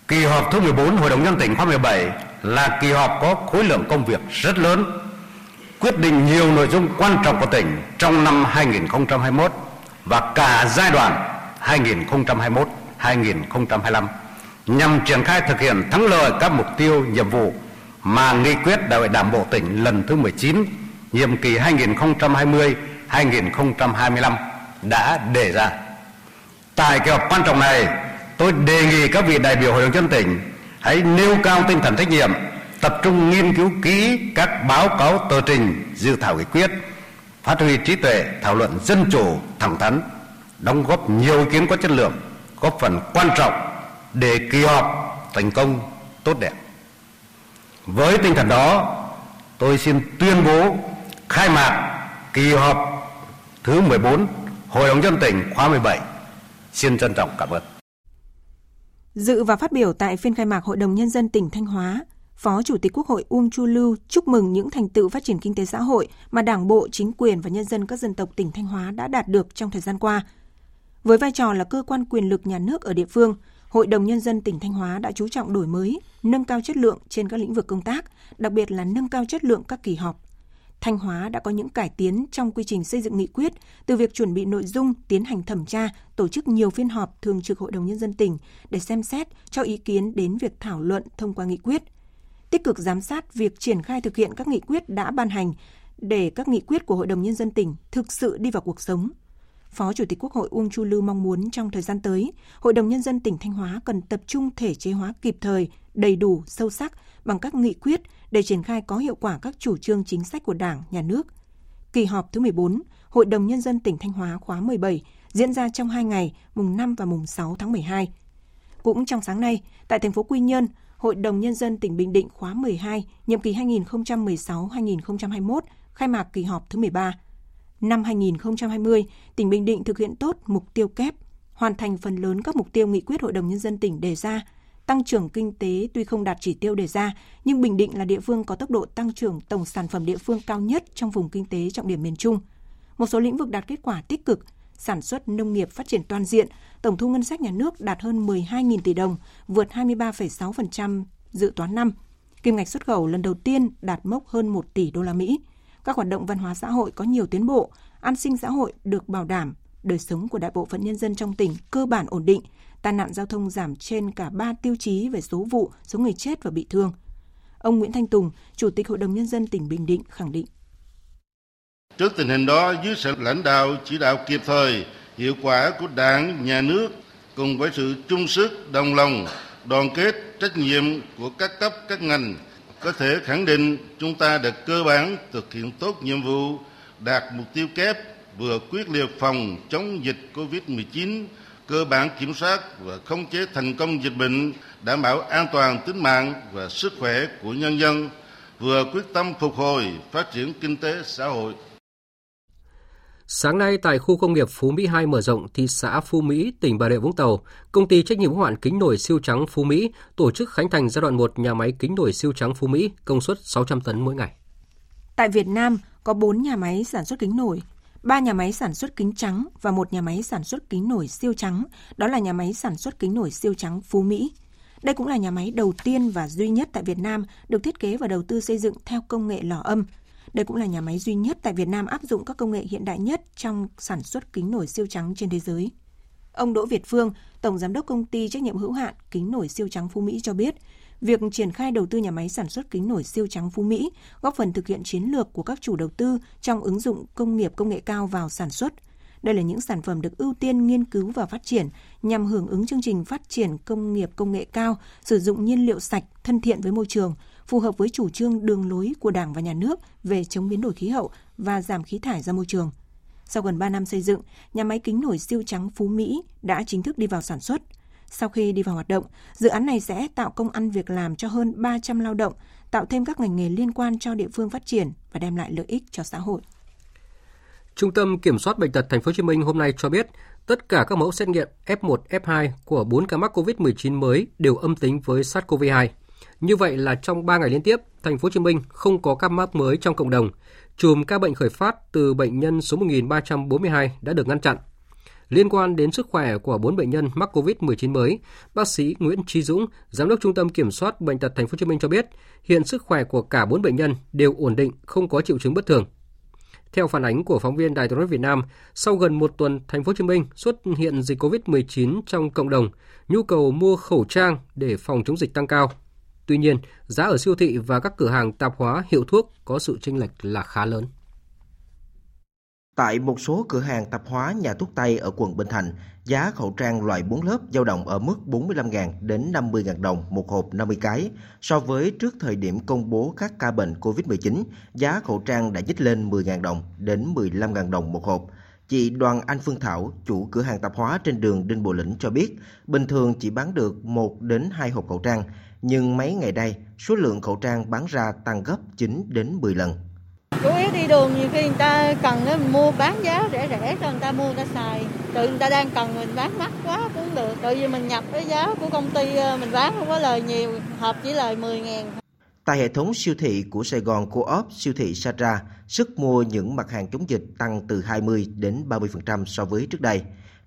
Kỳ họp thứ 14 Hội đồng Nhân tỉnh khóa 17 là kỳ họp có khối lượng công việc rất lớn, quyết định nhiều nội dung quan trọng của tỉnh trong năm 2021 và cả giai đoạn 2021-2025 nhằm triển khai thực hiện thắng lợi các mục tiêu nhiệm vụ mà nghị quyết Đại hội Đảng bộ tỉnh lần thứ 19 nhiệm kỳ 2020-2025 đã đề ra. Tại kỳ họp quan trọng này, tôi đề nghị các vị đại biểu Hội đồng dân tỉnh hãy nêu cao tinh thần trách nhiệm, tập trung nghiên cứu kỹ các báo cáo tờ trình, dự thảo nghị quyết, phát huy trí tuệ, thảo luận dân chủ, thẳng thắn, đóng góp nhiều ý kiến có chất lượng, góp phần quan trọng để kỳ họp thành công tốt đẹp. Với tinh thần đó, tôi xin tuyên bố khai mạc kỳ họp thứ 14 Hội đồng dân tỉnh khóa 17. Xin trân trọng cảm ơn. Dự và phát biểu tại phiên khai mạc Hội đồng Nhân dân tỉnh Thanh Hóa, Phó Chủ tịch Quốc hội Uông Chu Lưu chúc mừng những thành tựu phát triển kinh tế xã hội mà Đảng bộ, chính quyền và nhân dân các dân tộc tỉnh Thanh Hóa đã đạt được trong thời gian qua. Với vai trò là cơ quan quyền lực nhà nước ở địa phương, Hội đồng Nhân dân tỉnh Thanh Hóa đã chú trọng đổi mới, nâng cao chất lượng trên các lĩnh vực công tác, đặc biệt là nâng cao chất lượng các kỳ họp. Thanh Hóa đã có những cải tiến trong quy trình xây dựng nghị quyết, từ việc chuẩn bị nội dung, tiến hành thẩm tra, tổ chức nhiều phiên họp thường trực Hội đồng Nhân dân tỉnh để xem xét, cho ý kiến đến việc thảo luận thông qua nghị quyết. Tích cực giám sát việc triển khai thực hiện các nghị quyết đã ban hành để các nghị quyết của Hội đồng Nhân dân tỉnh thực sự đi vào cuộc sống, Phó Chủ tịch Quốc hội Uông Chu Lưu mong muốn trong thời gian tới, Hội đồng Nhân dân tỉnh Thanh Hóa cần tập trung thể chế hóa kịp thời, đầy đủ, sâu sắc bằng các nghị quyết để triển khai có hiệu quả các chủ trương chính sách của Đảng, Nhà nước. Kỳ họp thứ 14, Hội đồng Nhân dân tỉnh Thanh Hóa khóa 17 diễn ra trong hai ngày, mùng 5 và mùng 6 tháng 12. Cũng trong sáng nay, tại thành phố Quy Nhơn, Hội đồng Nhân dân tỉnh Bình Định khóa 12, nhiệm kỳ 2016-2021, khai mạc kỳ họp thứ 13. Năm 2020, tỉnh Bình Định thực hiện tốt mục tiêu kép, hoàn thành phần lớn các mục tiêu nghị quyết Hội đồng Nhân dân tỉnh đề ra. Tăng trưởng kinh tế tuy không đạt chỉ tiêu đề ra, nhưng Bình Định là địa phương có tốc độ tăng trưởng tổng sản phẩm địa phương cao nhất trong vùng kinh tế trọng điểm miền Trung. Một số lĩnh vực đạt kết quả tích cực, sản xuất nông nghiệp phát triển toàn diện, tổng thu ngân sách nhà nước đạt hơn 12.000 tỷ đồng, vượt 23,6% dự toán năm. Kim ngạch xuất khẩu lần đầu tiên đạt mốc hơn 1 tỷ đô la Mỹ các hoạt động văn hóa xã hội có nhiều tiến bộ, an sinh xã hội được bảo đảm, đời sống của đại bộ phận nhân dân trong tỉnh cơ bản ổn định, tai nạn giao thông giảm trên cả 3 tiêu chí về số vụ, số người chết và bị thương. Ông Nguyễn Thanh Tùng, Chủ tịch Hội đồng Nhân dân tỉnh Bình Định khẳng định. Trước tình hình đó, dưới sự lãnh đạo chỉ đạo kịp thời, hiệu quả của Đảng, Nhà nước cùng với sự chung sức, đồng lòng, đoàn kết, trách nhiệm của các cấp, các ngành, có thể khẳng định chúng ta đã cơ bản thực hiện tốt nhiệm vụ đạt mục tiêu kép vừa quyết liệt phòng chống dịch COVID-19, cơ bản kiểm soát và khống chế thành công dịch bệnh, đảm bảo an toàn tính mạng và sức khỏe của nhân dân, vừa quyết tâm phục hồi, phát triển kinh tế xã hội. Sáng nay tại khu công nghiệp Phú Mỹ 2 mở rộng thị xã Phú Mỹ, tỉnh Bà Rịa Vũng Tàu, công ty trách nhiệm hữu hạn kính nổi siêu trắng Phú Mỹ tổ chức khánh thành giai đoạn 1 nhà máy kính nổi siêu trắng Phú Mỹ công suất 600 tấn mỗi ngày. Tại Việt Nam có 4 nhà máy sản xuất kính nổi, ba nhà máy sản xuất kính trắng và một nhà máy sản xuất kính nổi siêu trắng, đó là nhà máy sản xuất kính nổi siêu trắng Phú Mỹ. Đây cũng là nhà máy đầu tiên và duy nhất tại Việt Nam được thiết kế và đầu tư xây dựng theo công nghệ lò âm. Đây cũng là nhà máy duy nhất tại Việt Nam áp dụng các công nghệ hiện đại nhất trong sản xuất kính nổi siêu trắng trên thế giới. Ông Đỗ Việt Phương, Tổng Giám đốc Công ty Trách nhiệm hữu hạn Kính nổi siêu trắng Phú Mỹ cho biết, việc triển khai đầu tư nhà máy sản xuất kính nổi siêu trắng Phú Mỹ góp phần thực hiện chiến lược của các chủ đầu tư trong ứng dụng công nghiệp công nghệ cao vào sản xuất. Đây là những sản phẩm được ưu tiên nghiên cứu và phát triển nhằm hưởng ứng chương trình phát triển công nghiệp công nghệ cao, sử dụng nhiên liệu sạch, thân thiện với môi trường, phù hợp với chủ trương đường lối của Đảng và Nhà nước về chống biến đổi khí hậu và giảm khí thải ra môi trường. Sau gần 3 năm xây dựng, nhà máy kính nổi siêu trắng Phú Mỹ đã chính thức đi vào sản xuất. Sau khi đi vào hoạt động, dự án này sẽ tạo công ăn việc làm cho hơn 300 lao động, tạo thêm các ngành nghề liên quan cho địa phương phát triển và đem lại lợi ích cho xã hội. Trung tâm Kiểm soát bệnh tật Thành phố Hồ Chí Minh hôm nay cho biết, tất cả các mẫu xét nghiệm F1, F2 của 4 ca mắc COVID-19 mới đều âm tính với SARS-CoV-2. Như vậy là trong 3 ngày liên tiếp, Thành phố Hồ Chí Minh không có ca mắc mới trong cộng đồng. Chùm ca bệnh khởi phát từ bệnh nhân số 1342 đã được ngăn chặn. Liên quan đến sức khỏe của 4 bệnh nhân mắc COVID-19 mới, bác sĩ Nguyễn Trí Dũng, giám đốc Trung tâm Kiểm soát bệnh tật Thành phố Hồ Chí Minh cho biết, hiện sức khỏe của cả 4 bệnh nhân đều ổn định, không có triệu chứng bất thường. Theo phản ánh của phóng viên Đài Truyền hình Việt Nam, sau gần một tuần thành phố Hồ Chí Minh xuất hiện dịch COVID-19 trong cộng đồng, nhu cầu mua khẩu trang để phòng chống dịch tăng cao. Tuy nhiên, giá ở siêu thị và các cửa hàng tạp hóa hiệu thuốc có sự chênh lệch là khá lớn. Tại một số cửa hàng tạp hóa nhà thuốc Tây ở quận Bình Thạnh, giá khẩu trang loại 4 lớp dao động ở mức 45.000 đến 50.000 đồng một hộp 50 cái. So với trước thời điểm công bố các ca bệnh COVID-19, giá khẩu trang đã nhích lên 10.000 đồng đến 15.000 đồng một hộp. Chị Đoàn Anh Phương Thảo, chủ cửa hàng tạp hóa trên đường Đinh Bộ Lĩnh cho biết, bình thường chỉ bán được 1 đến 2 hộp khẩu trang, nhưng mấy ngày đây, số lượng khẩu trang bán ra tăng gấp 9 đến 10 lần. Chủ yếu đi đường nhiều khi người ta cần mình mua bán giá rẻ rẻ cho người ta mua người ta xài. Tự người ta đang cần mình bán mắc quá cũng được. Tại vì mình nhập cái giá của công ty ờ, mình bán không có lời nhiều, hộp chỉ lời 10 ngàn. Tại hệ thống siêu thị của Sài Gòn Co-op siêu thị Satra, sức mua những mặt hàng chống dịch tăng từ 20 đến 30% so với trước đây.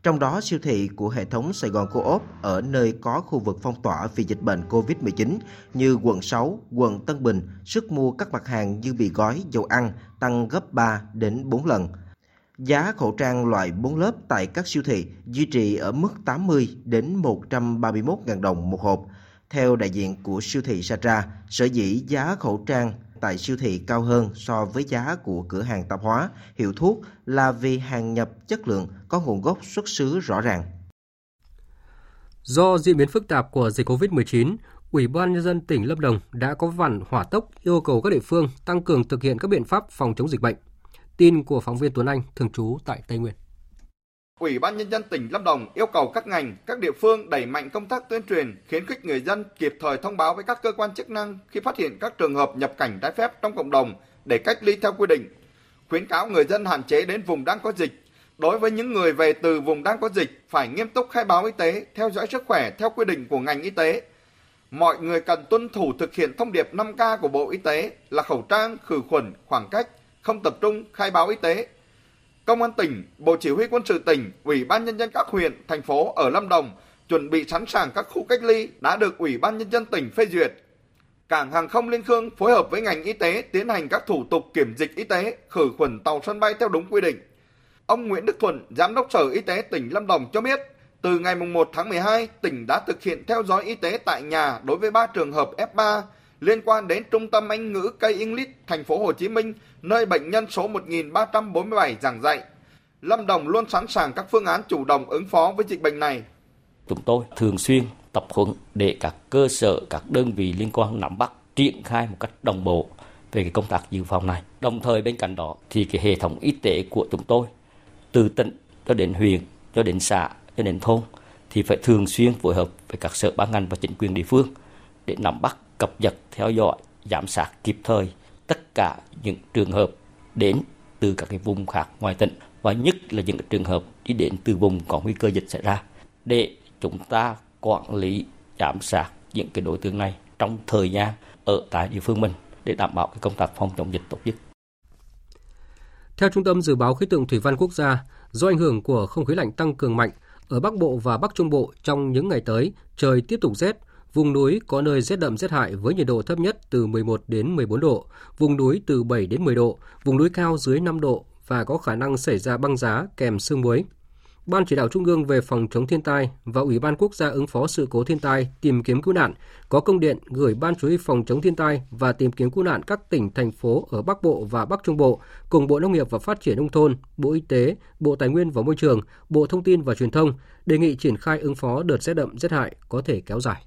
Trong đó, siêu thị của hệ thống Sài Gòn Co-op ở nơi có khu vực phong tỏa vì dịch bệnh COVID-19 như quận 6, quận Tân Bình, sức mua các mặt hàng như mì gói, dầu ăn tăng gấp 3 đến 4 lần. Giá khẩu trang loại 4 lớp tại các siêu thị duy trì ở mức 80 đến 131 000 đồng một hộp. Theo đại diện của siêu thị Satra, sở dĩ giá khẩu trang tại siêu thị cao hơn so với giá của cửa hàng tạp hóa, hiệu thuốc là vì hàng nhập chất lượng có nguồn gốc xuất xứ rõ ràng. Do diễn biến phức tạp của dịch COVID-19, Ủy ban nhân dân tỉnh Lâm Đồng đã có văn hỏa tốc yêu cầu các địa phương tăng cường thực hiện các biện pháp phòng chống dịch bệnh. Tin của phóng viên Tuấn Anh thường trú tại Tây Nguyên. Ủy ban nhân dân tỉnh Lâm Đồng yêu cầu các ngành, các địa phương đẩy mạnh công tác tuyên truyền, khuyến khích người dân kịp thời thông báo với các cơ quan chức năng khi phát hiện các trường hợp nhập cảnh trái phép trong cộng đồng để cách ly theo quy định. Khuyến cáo người dân hạn chế đến vùng đang có dịch. Đối với những người về từ vùng đang có dịch phải nghiêm túc khai báo y tế, theo dõi sức khỏe theo quy định của ngành y tế. Mọi người cần tuân thủ thực hiện thông điệp 5K của Bộ Y tế là khẩu trang, khử khuẩn, khoảng cách, không tập trung, khai báo y tế, Công an tỉnh, Bộ Chỉ huy quân sự tỉnh, Ủy ban nhân dân các huyện, thành phố ở Lâm Đồng chuẩn bị sẵn sàng các khu cách ly đã được Ủy ban nhân dân tỉnh phê duyệt. Cảng hàng không Liên Khương phối hợp với ngành y tế tiến hành các thủ tục kiểm dịch y tế, khử khuẩn tàu sân bay theo đúng quy định. Ông Nguyễn Đức Thuận, Giám đốc Sở Y tế tỉnh Lâm Đồng cho biết, từ ngày 1 tháng 12, tỉnh đã thực hiện theo dõi y tế tại nhà đối với 3 trường hợp F3 liên quan đến Trung tâm Anh ngữ Cây English, thành phố Hồ Chí Minh, nơi bệnh nhân số 1347 giảng dạy. Lâm Đồng luôn sẵn sàng các phương án chủ động ứng phó với dịch bệnh này. Chúng tôi thường xuyên tập huấn để các cơ sở, các đơn vị liên quan nắm bắt triển khai một cách đồng bộ về cái công tác dự phòng này. Đồng thời bên cạnh đó thì cái hệ thống y tế của chúng tôi từ tỉnh cho đến huyện, cho đến xã, cho đến thôn thì phải thường xuyên phối hợp với các sở ban ngành và chính quyền địa phương để nắm bắt cập nhật, theo dõi, giám sát kịp thời tất cả những trường hợp đến từ các cái vùng khác ngoài tỉnh và nhất là những trường hợp đi đến từ vùng có nguy cơ dịch xảy ra để chúng ta quản lý giám sát những cái đối tượng này trong thời gian ở tại địa phương mình để đảm bảo cái công tác phòng chống dịch tốt nhất. Theo Trung tâm Dự báo Khí tượng Thủy văn Quốc gia, do ảnh hưởng của không khí lạnh tăng cường mạnh, ở Bắc Bộ và Bắc Trung Bộ trong những ngày tới, trời tiếp tục rét, vùng núi có nơi rét đậm rét hại với nhiệt độ thấp nhất từ 11 đến 14 độ, vùng núi từ 7 đến 10 độ, vùng núi cao dưới 5 độ và có khả năng xảy ra băng giá kèm sương muối. Ban chỉ đạo Trung ương về phòng chống thiên tai và Ủy ban quốc gia ứng phó sự cố thiên tai, tìm kiếm cứu nạn có công điện gửi Ban chỉ huy phòng chống thiên tai và tìm kiếm cứu nạn các tỉnh thành phố ở Bắc Bộ và Bắc Trung Bộ cùng Bộ Nông nghiệp và Phát triển nông thôn, Bộ Y tế, Bộ Tài nguyên và Môi trường, Bộ Thông tin và Truyền thông đề nghị triển khai ứng phó đợt rét đậm rét hại có thể kéo dài.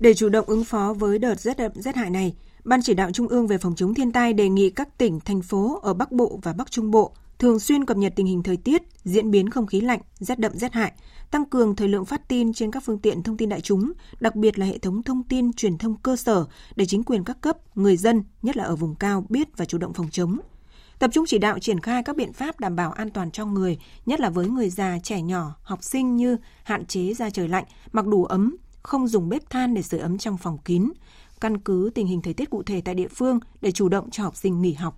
Để chủ động ứng phó với đợt rét đậm rét hại này, Ban chỉ đạo Trung ương về phòng chống thiên tai đề nghị các tỉnh, thành phố ở Bắc Bộ và Bắc Trung Bộ thường xuyên cập nhật tình hình thời tiết, diễn biến không khí lạnh, rét đậm rét hại, tăng cường thời lượng phát tin trên các phương tiện thông tin đại chúng, đặc biệt là hệ thống thông tin truyền thông cơ sở để chính quyền các cấp, người dân, nhất là ở vùng cao biết và chủ động phòng chống. Tập trung chỉ đạo triển khai các biện pháp đảm bảo an toàn cho người, nhất là với người già, trẻ nhỏ, học sinh như hạn chế ra trời lạnh, mặc đủ ấm, không dùng bếp than để sưởi ấm trong phòng kín, căn cứ tình hình thời tiết cụ thể tại địa phương để chủ động cho học sinh nghỉ học.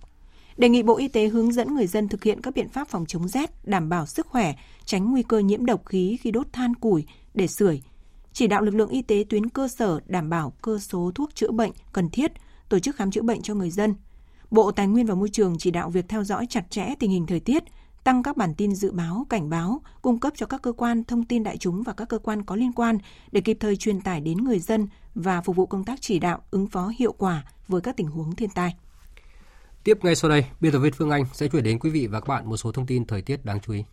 Đề nghị Bộ Y tế hướng dẫn người dân thực hiện các biện pháp phòng chống rét, đảm bảo sức khỏe, tránh nguy cơ nhiễm độc khí khi đốt than củi để sưởi. Chỉ đạo lực lượng y tế tuyến cơ sở đảm bảo cơ số thuốc chữa bệnh cần thiết, tổ chức khám chữa bệnh cho người dân. Bộ Tài nguyên và Môi trường chỉ đạo việc theo dõi chặt chẽ tình hình thời tiết, tăng các bản tin dự báo, cảnh báo, cung cấp cho các cơ quan thông tin đại chúng và các cơ quan có liên quan để kịp thời truyền tải đến người dân và phục vụ công tác chỉ đạo ứng phó hiệu quả với các tình huống thiên tai. Tiếp ngay sau đây, biên tập viên Phương Anh sẽ chuyển đến quý vị và các bạn một số thông tin thời tiết đáng chú ý.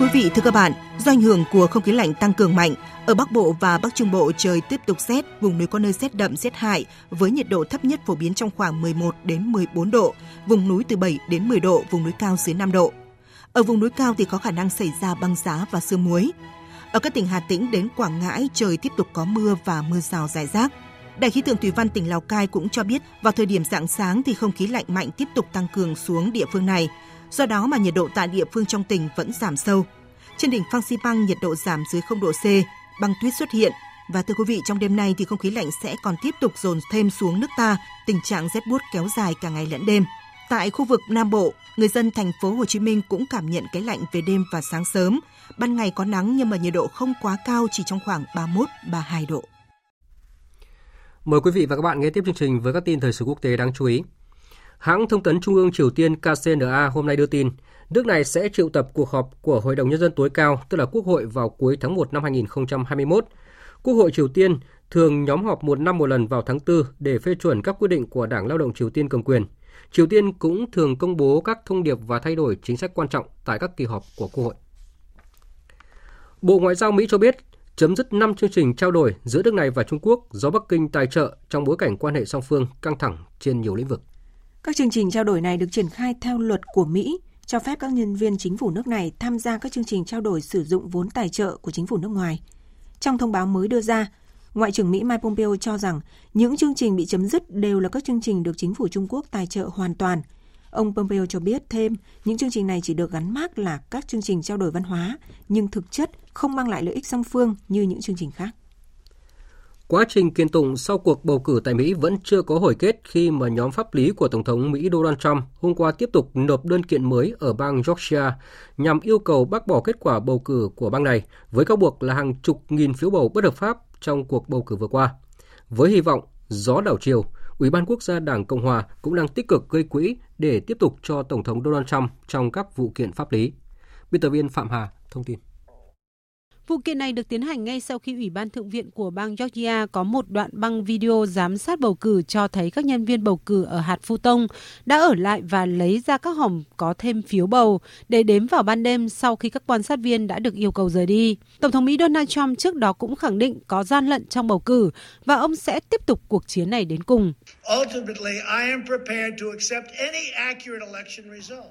Quý vị, thưa các bạn, do ảnh hưởng của không khí lạnh tăng cường mạnh, ở Bắc Bộ và Bắc Trung Bộ trời tiếp tục rét, vùng núi có nơi rét đậm rét hại với nhiệt độ thấp nhất phổ biến trong khoảng 11 đến 14 độ, vùng núi từ 7 đến 10 độ, vùng núi cao dưới 5 độ. Ở vùng núi cao thì có khả năng xảy ra băng giá và sương muối. Ở các tỉnh Hà Tĩnh đến Quảng Ngãi trời tiếp tục có mưa và mưa rào rải rác. Đài khí tượng thủy văn tỉnh Lào Cai cũng cho biết vào thời điểm dạng sáng thì không khí lạnh mạnh tiếp tục tăng cường xuống địa phương này. Do đó mà nhiệt độ tại địa phương trong tỉnh vẫn giảm sâu. Trên đỉnh Phan Xipang nhiệt độ giảm dưới 0 độ C, băng tuyết xuất hiện. Và thưa quý vị, trong đêm nay thì không khí lạnh sẽ còn tiếp tục dồn thêm xuống nước ta, tình trạng rét buốt kéo dài cả ngày lẫn đêm. Tại khu vực Nam Bộ, người dân thành phố Hồ Chí Minh cũng cảm nhận cái lạnh về đêm và sáng sớm. Ban ngày có nắng nhưng mà nhiệt độ không quá cao chỉ trong khoảng 31-32 độ. Mời quý vị và các bạn nghe tiếp chương trình với các tin thời sự quốc tế đáng chú ý. Hãng thông tấn Trung ương Triều Tiên KCNA hôm nay đưa tin, nước này sẽ triệu tập cuộc họp của Hội đồng Nhân dân tối cao, tức là Quốc hội vào cuối tháng 1 năm 2021. Quốc hội Triều Tiên thường nhóm họp một năm một lần vào tháng 4 để phê chuẩn các quyết định của Đảng Lao động Triều Tiên cầm quyền. Triều Tiên cũng thường công bố các thông điệp và thay đổi chính sách quan trọng tại các kỳ họp của Quốc hội. Bộ Ngoại giao Mỹ cho biết chấm dứt 5 chương trình trao đổi giữa nước này và Trung Quốc do Bắc Kinh tài trợ trong bối cảnh quan hệ song phương căng thẳng trên nhiều lĩnh vực. Các chương trình trao đổi này được triển khai theo luật của Mỹ, cho phép các nhân viên chính phủ nước này tham gia các chương trình trao đổi sử dụng vốn tài trợ của chính phủ nước ngoài. Trong thông báo mới đưa ra, Ngoại trưởng Mỹ Mike Pompeo cho rằng những chương trình bị chấm dứt đều là các chương trình được chính phủ Trung Quốc tài trợ hoàn toàn. Ông Pompeo cho biết thêm, những chương trình này chỉ được gắn mác là các chương trình trao đổi văn hóa, nhưng thực chất không mang lại lợi ích song phương như những chương trình khác. Quá trình kiện tụng sau cuộc bầu cử tại Mỹ vẫn chưa có hồi kết khi mà nhóm pháp lý của Tổng thống Mỹ Donald Trump hôm qua tiếp tục nộp đơn kiện mới ở bang Georgia nhằm yêu cầu bác bỏ kết quả bầu cử của bang này với cáo buộc là hàng chục nghìn phiếu bầu bất hợp pháp trong cuộc bầu cử vừa qua. Với hy vọng gió đảo chiều, Ủy ban Quốc gia Đảng Cộng Hòa cũng đang tích cực gây quỹ để tiếp tục cho Tổng thống Donald Trump trong các vụ kiện pháp lý. Biên tập viên Phạm Hà thông tin. Vụ kiện này được tiến hành ngay sau khi Ủy ban Thượng viện của bang Georgia có một đoạn băng video giám sát bầu cử cho thấy các nhân viên bầu cử ở hạt Phu Tông đã ở lại và lấy ra các hòm có thêm phiếu bầu để đếm vào ban đêm sau khi các quan sát viên đã được yêu cầu rời đi. Tổng thống Mỹ Donald Trump trước đó cũng khẳng định có gian lận trong bầu cử và ông sẽ tiếp tục cuộc chiến này đến cùng.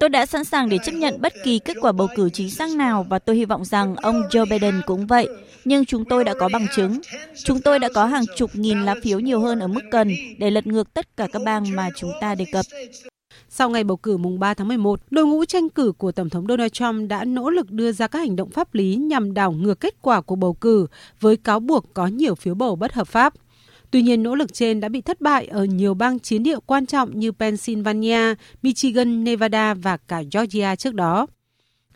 Tôi đã sẵn sàng để chấp nhận bất kỳ kết quả bầu cử chính xác nào và tôi hy vọng rằng ông Joe Biden cũng vậy. Nhưng chúng tôi đã có bằng chứng. Chúng tôi đã có hàng chục nghìn lá phiếu nhiều hơn ở mức cần để lật ngược tất cả các bang mà chúng ta đề cập. Sau ngày bầu cử mùng 3 tháng 11, đội ngũ tranh cử của Tổng thống Donald Trump đã nỗ lực đưa ra các hành động pháp lý nhằm đảo ngược kết quả của bầu cử với cáo buộc có nhiều phiếu bầu bất hợp pháp. Tuy nhiên, nỗ lực trên đã bị thất bại ở nhiều bang chiến địa quan trọng như Pennsylvania, Michigan, Nevada và cả Georgia trước đó.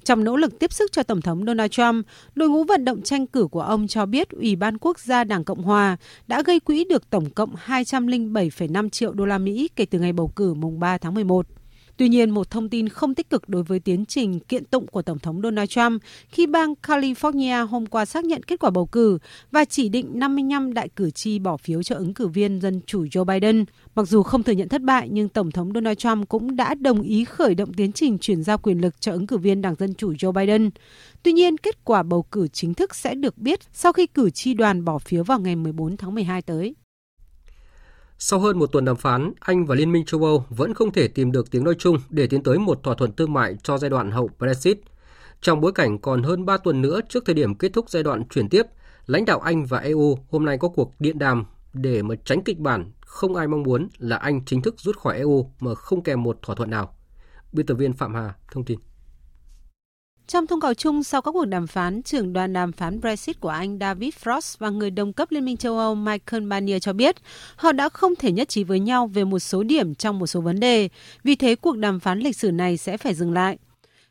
Trong nỗ lực tiếp sức cho Tổng thống Donald Trump, đội ngũ vận động tranh cử của ông cho biết Ủy ban Quốc gia Đảng Cộng Hòa đã gây quỹ được tổng cộng 207,5 triệu đô la Mỹ kể từ ngày bầu cử mùng 3 tháng 11. Tuy nhiên, một thông tin không tích cực đối với tiến trình kiện tụng của Tổng thống Donald Trump khi bang California hôm qua xác nhận kết quả bầu cử và chỉ định 55 đại cử tri bỏ phiếu cho ứng cử viên Dân chủ Joe Biden. Mặc dù không thừa nhận thất bại, nhưng Tổng thống Donald Trump cũng đã đồng ý khởi động tiến trình chuyển giao quyền lực cho ứng cử viên Đảng Dân chủ Joe Biden. Tuy nhiên, kết quả bầu cử chính thức sẽ được biết sau khi cử tri đoàn bỏ phiếu vào ngày 14 tháng 12 tới. Sau hơn một tuần đàm phán, Anh và Liên minh châu Âu vẫn không thể tìm được tiếng nói chung để tiến tới một thỏa thuận thương mại cho giai đoạn hậu Brexit. Trong bối cảnh còn hơn 3 tuần nữa trước thời điểm kết thúc giai đoạn chuyển tiếp, lãnh đạo Anh và EU hôm nay có cuộc điện đàm để mà tránh kịch bản không ai mong muốn là Anh chính thức rút khỏi EU mà không kèm một thỏa thuận nào. Biên tập viên Phạm Hà thông tin. Trong thông cáo chung sau các cuộc đàm phán, trưởng đoàn đàm phán Brexit của Anh David Frost và người đồng cấp Liên minh châu Âu Michael Barnier cho biết họ đã không thể nhất trí với nhau về một số điểm trong một số vấn đề, vì thế cuộc đàm phán lịch sử này sẽ phải dừng lại.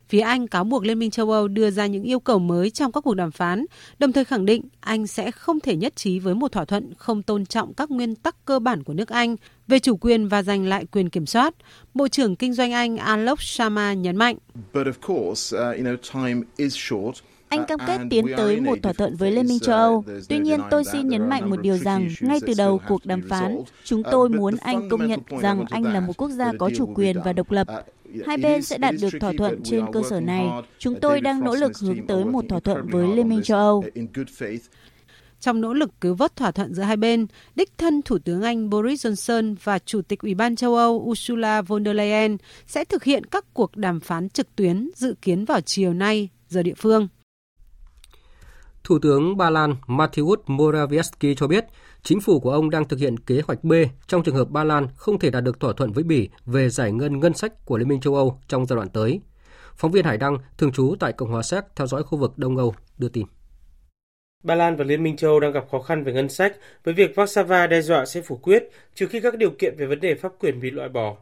Phía Anh cáo buộc Liên minh châu Âu đưa ra những yêu cầu mới trong các cuộc đàm phán, đồng thời khẳng định Anh sẽ không thể nhất trí với một thỏa thuận không tôn trọng các nguyên tắc cơ bản của nước Anh về chủ quyền và giành lại quyền kiểm soát. Bộ trưởng Kinh doanh Anh Alok Sharma nhấn mạnh. Anh cam kết tiến tới một thỏa thuận với Liên minh châu Âu. Tuy nhiên, tôi xin nhấn mạnh một điều rằng, ngay từ đầu cuộc đàm phán, chúng tôi muốn Anh công nhận rằng Anh là một quốc gia có chủ quyền và độc lập. Hai bên sẽ đạt được thỏa thuận trên cơ sở này. Chúng tôi đang nỗ lực hướng tới một thỏa thuận với Liên minh châu Âu. Trong nỗ lực cứu vớt thỏa thuận giữa hai bên, đích thân Thủ tướng Anh Boris Johnson và Chủ tịch Ủy ban châu Âu Ursula von der Leyen sẽ thực hiện các cuộc đàm phán trực tuyến dự kiến vào chiều nay giờ địa phương. Thủ tướng Ba Lan Mateusz Morawiecki cho biết chính phủ của ông đang thực hiện kế hoạch B trong trường hợp Ba Lan không thể đạt được thỏa thuận với Bỉ về giải ngân ngân sách của Liên minh châu Âu trong giai đoạn tới. Phóng viên Hải Đăng, thường trú tại Cộng hòa Séc theo dõi khu vực Đông Âu, đưa tin. Ba Lan và Liên minh châu Âu đang gặp khó khăn về ngân sách với việc Warsaw đe dọa sẽ phủ quyết trừ khi các điều kiện về vấn đề pháp quyền bị loại bỏ.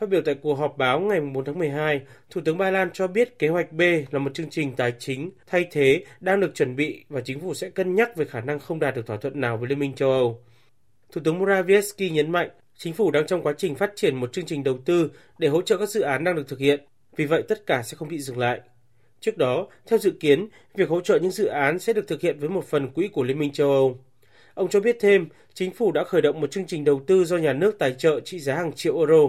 Phát biểu tại cuộc họp báo ngày 4 tháng 12, Thủ tướng Ba Lan cho biết kế hoạch B là một chương trình tài chính thay thế đang được chuẩn bị và chính phủ sẽ cân nhắc về khả năng không đạt được thỏa thuận nào với Liên minh châu Âu. Thủ tướng Morawiecki nhấn mạnh chính phủ đang trong quá trình phát triển một chương trình đầu tư để hỗ trợ các dự án đang được thực hiện, vì vậy tất cả sẽ không bị dừng lại. Trước đó, theo dự kiến, việc hỗ trợ những dự án sẽ được thực hiện với một phần quỹ của Liên minh châu Âu. Ông cho biết thêm, chính phủ đã khởi động một chương trình đầu tư do nhà nước tài trợ trị giá hàng triệu euro.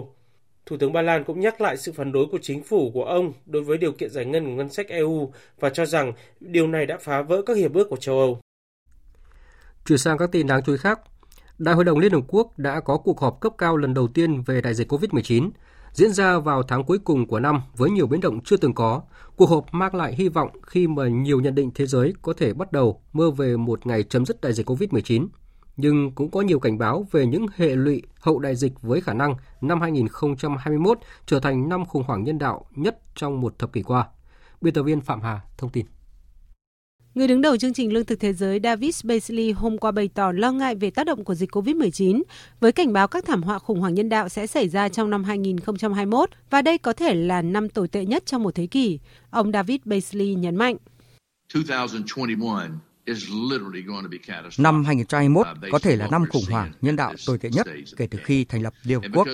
Thủ tướng Ba Lan cũng nhắc lại sự phản đối của chính phủ của ông đối với điều kiện giải ngân của ngân sách EU và cho rằng điều này đã phá vỡ các hiệp ước của châu Âu. Chuyển sang các tin đáng chú ý khác, Đại hội đồng Liên Hợp Quốc đã có cuộc họp cấp cao lần đầu tiên về đại dịch COVID-19, diễn ra vào tháng cuối cùng của năm với nhiều biến động chưa từng có. Cuộc họp mang lại hy vọng khi mà nhiều nhận định thế giới có thể bắt đầu mơ về một ngày chấm dứt đại dịch COVID-19 nhưng cũng có nhiều cảnh báo về những hệ lụy hậu đại dịch với khả năng năm 2021 trở thành năm khủng hoảng nhân đạo nhất trong một thập kỷ qua. Biên tập viên Phạm Hà thông tin. Người đứng đầu chương trình Lương thực Thế giới David Beasley hôm qua bày tỏ lo ngại về tác động của dịch COVID-19, với cảnh báo các thảm họa khủng hoảng nhân đạo sẽ xảy ra trong năm 2021 và đây có thể là năm tồi tệ nhất trong một thế kỷ. Ông David Beasley nhấn mạnh. 2021 Năm 2021 có thể là năm khủng hoảng nhân đạo tồi tệ nhất kể từ khi thành lập Liên Hợp Quốc.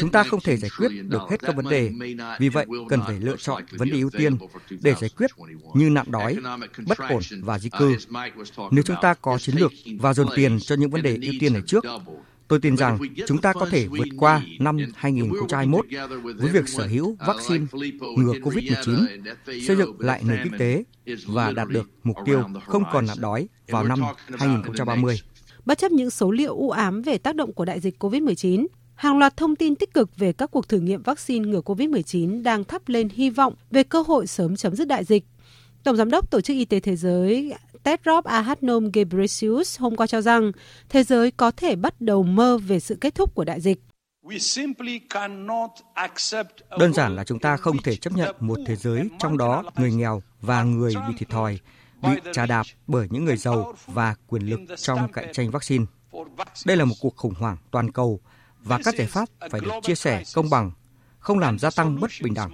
Chúng ta không thể giải quyết được hết các vấn đề, vì vậy cần phải lựa chọn vấn đề ưu tiên để giải quyết như nạn đói, bất ổn và di cư. Nếu chúng ta có chiến lược và dồn tiền cho những vấn đề ưu tiên này trước, Tôi tin rằng chúng ta có thể vượt qua năm 2021 với việc sở hữu vaccine ngừa COVID-19, xây dựng lại nền kinh tế và đạt được mục tiêu không còn nạn đói vào năm 2030. Bất chấp những số liệu u ám về tác động của đại dịch COVID-19, hàng loạt thông tin tích cực về các cuộc thử nghiệm vaccine ngừa COVID-19 đang thắp lên hy vọng về cơ hội sớm chấm dứt đại dịch. Tổng Giám đốc Tổ chức Y tế Thế giới Tedros Adhanom Ghebreyesus hôm qua cho rằng thế giới có thể bắt đầu mơ về sự kết thúc của đại dịch. Đơn giản là chúng ta không thể chấp nhận một thế giới trong đó người nghèo và người bị thiệt thòi, bị trà đạp bởi những người giàu và quyền lực trong cạnh tranh vaccine. Đây là một cuộc khủng hoảng toàn cầu và các giải pháp phải được chia sẻ công bằng, không làm gia tăng bất bình đẳng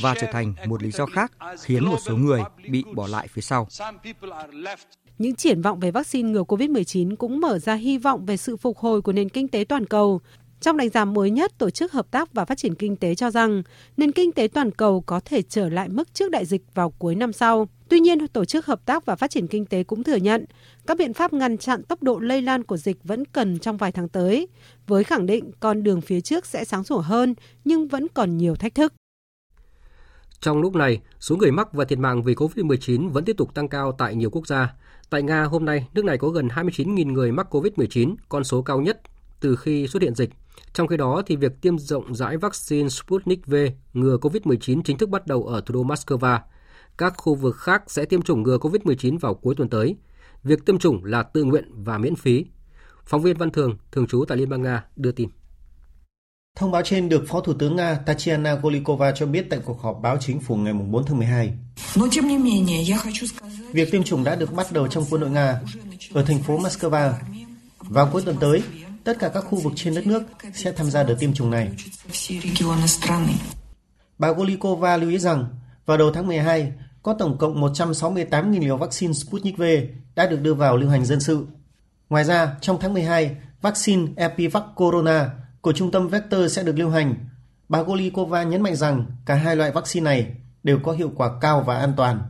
và trở thành một lý do khác khiến một số người bị bỏ lại phía sau. Những triển vọng về vaccine ngừa COVID-19 cũng mở ra hy vọng về sự phục hồi của nền kinh tế toàn cầu. Trong đánh giá mới nhất, Tổ chức Hợp tác và Phát triển Kinh tế cho rằng nền kinh tế toàn cầu có thể trở lại mức trước đại dịch vào cuối năm sau. Tuy nhiên, Tổ chức Hợp tác và Phát triển Kinh tế cũng thừa nhận các biện pháp ngăn chặn tốc độ lây lan của dịch vẫn cần trong vài tháng tới, với khẳng định con đường phía trước sẽ sáng sủa hơn nhưng vẫn còn nhiều thách thức. Trong lúc này, số người mắc và thiệt mạng vì COVID-19 vẫn tiếp tục tăng cao tại nhiều quốc gia. Tại Nga hôm nay, nước này có gần 29.000 người mắc COVID-19, con số cao nhất từ khi xuất hiện dịch. Trong khi đó, thì việc tiêm rộng rãi vaccine Sputnik V ngừa COVID-19 chính thức bắt đầu ở thủ đô Moscow. Các khu vực khác sẽ tiêm chủng ngừa COVID-19 vào cuối tuần tới. Việc tiêm chủng là tự nguyện và miễn phí. Phóng viên Văn Thường, thường trú tại Liên bang Nga, đưa tin. Thông báo trên được Phó Thủ tướng Nga Tatiana Golikova cho biết tại cuộc họp báo chính phủ ngày 4 tháng 12. Việc tiêm chủng đã được bắt đầu trong quân đội Nga ở thành phố Moscow. Vào cuối tuần tới, tất cả các khu vực trên đất nước sẽ tham gia đợt tiêm chủng này. Bà Golikova lưu ý rằng vào đầu tháng 12, có tổng cộng 168.000 liều vaccine Sputnik V đã được đưa vào lưu hành dân sự. Ngoài ra, trong tháng 12, vaccine Epivac Corona của trung tâm Vector sẽ được lưu hành. Bà Golikova nhấn mạnh rằng cả hai loại vaccine này đều có hiệu quả cao và an toàn.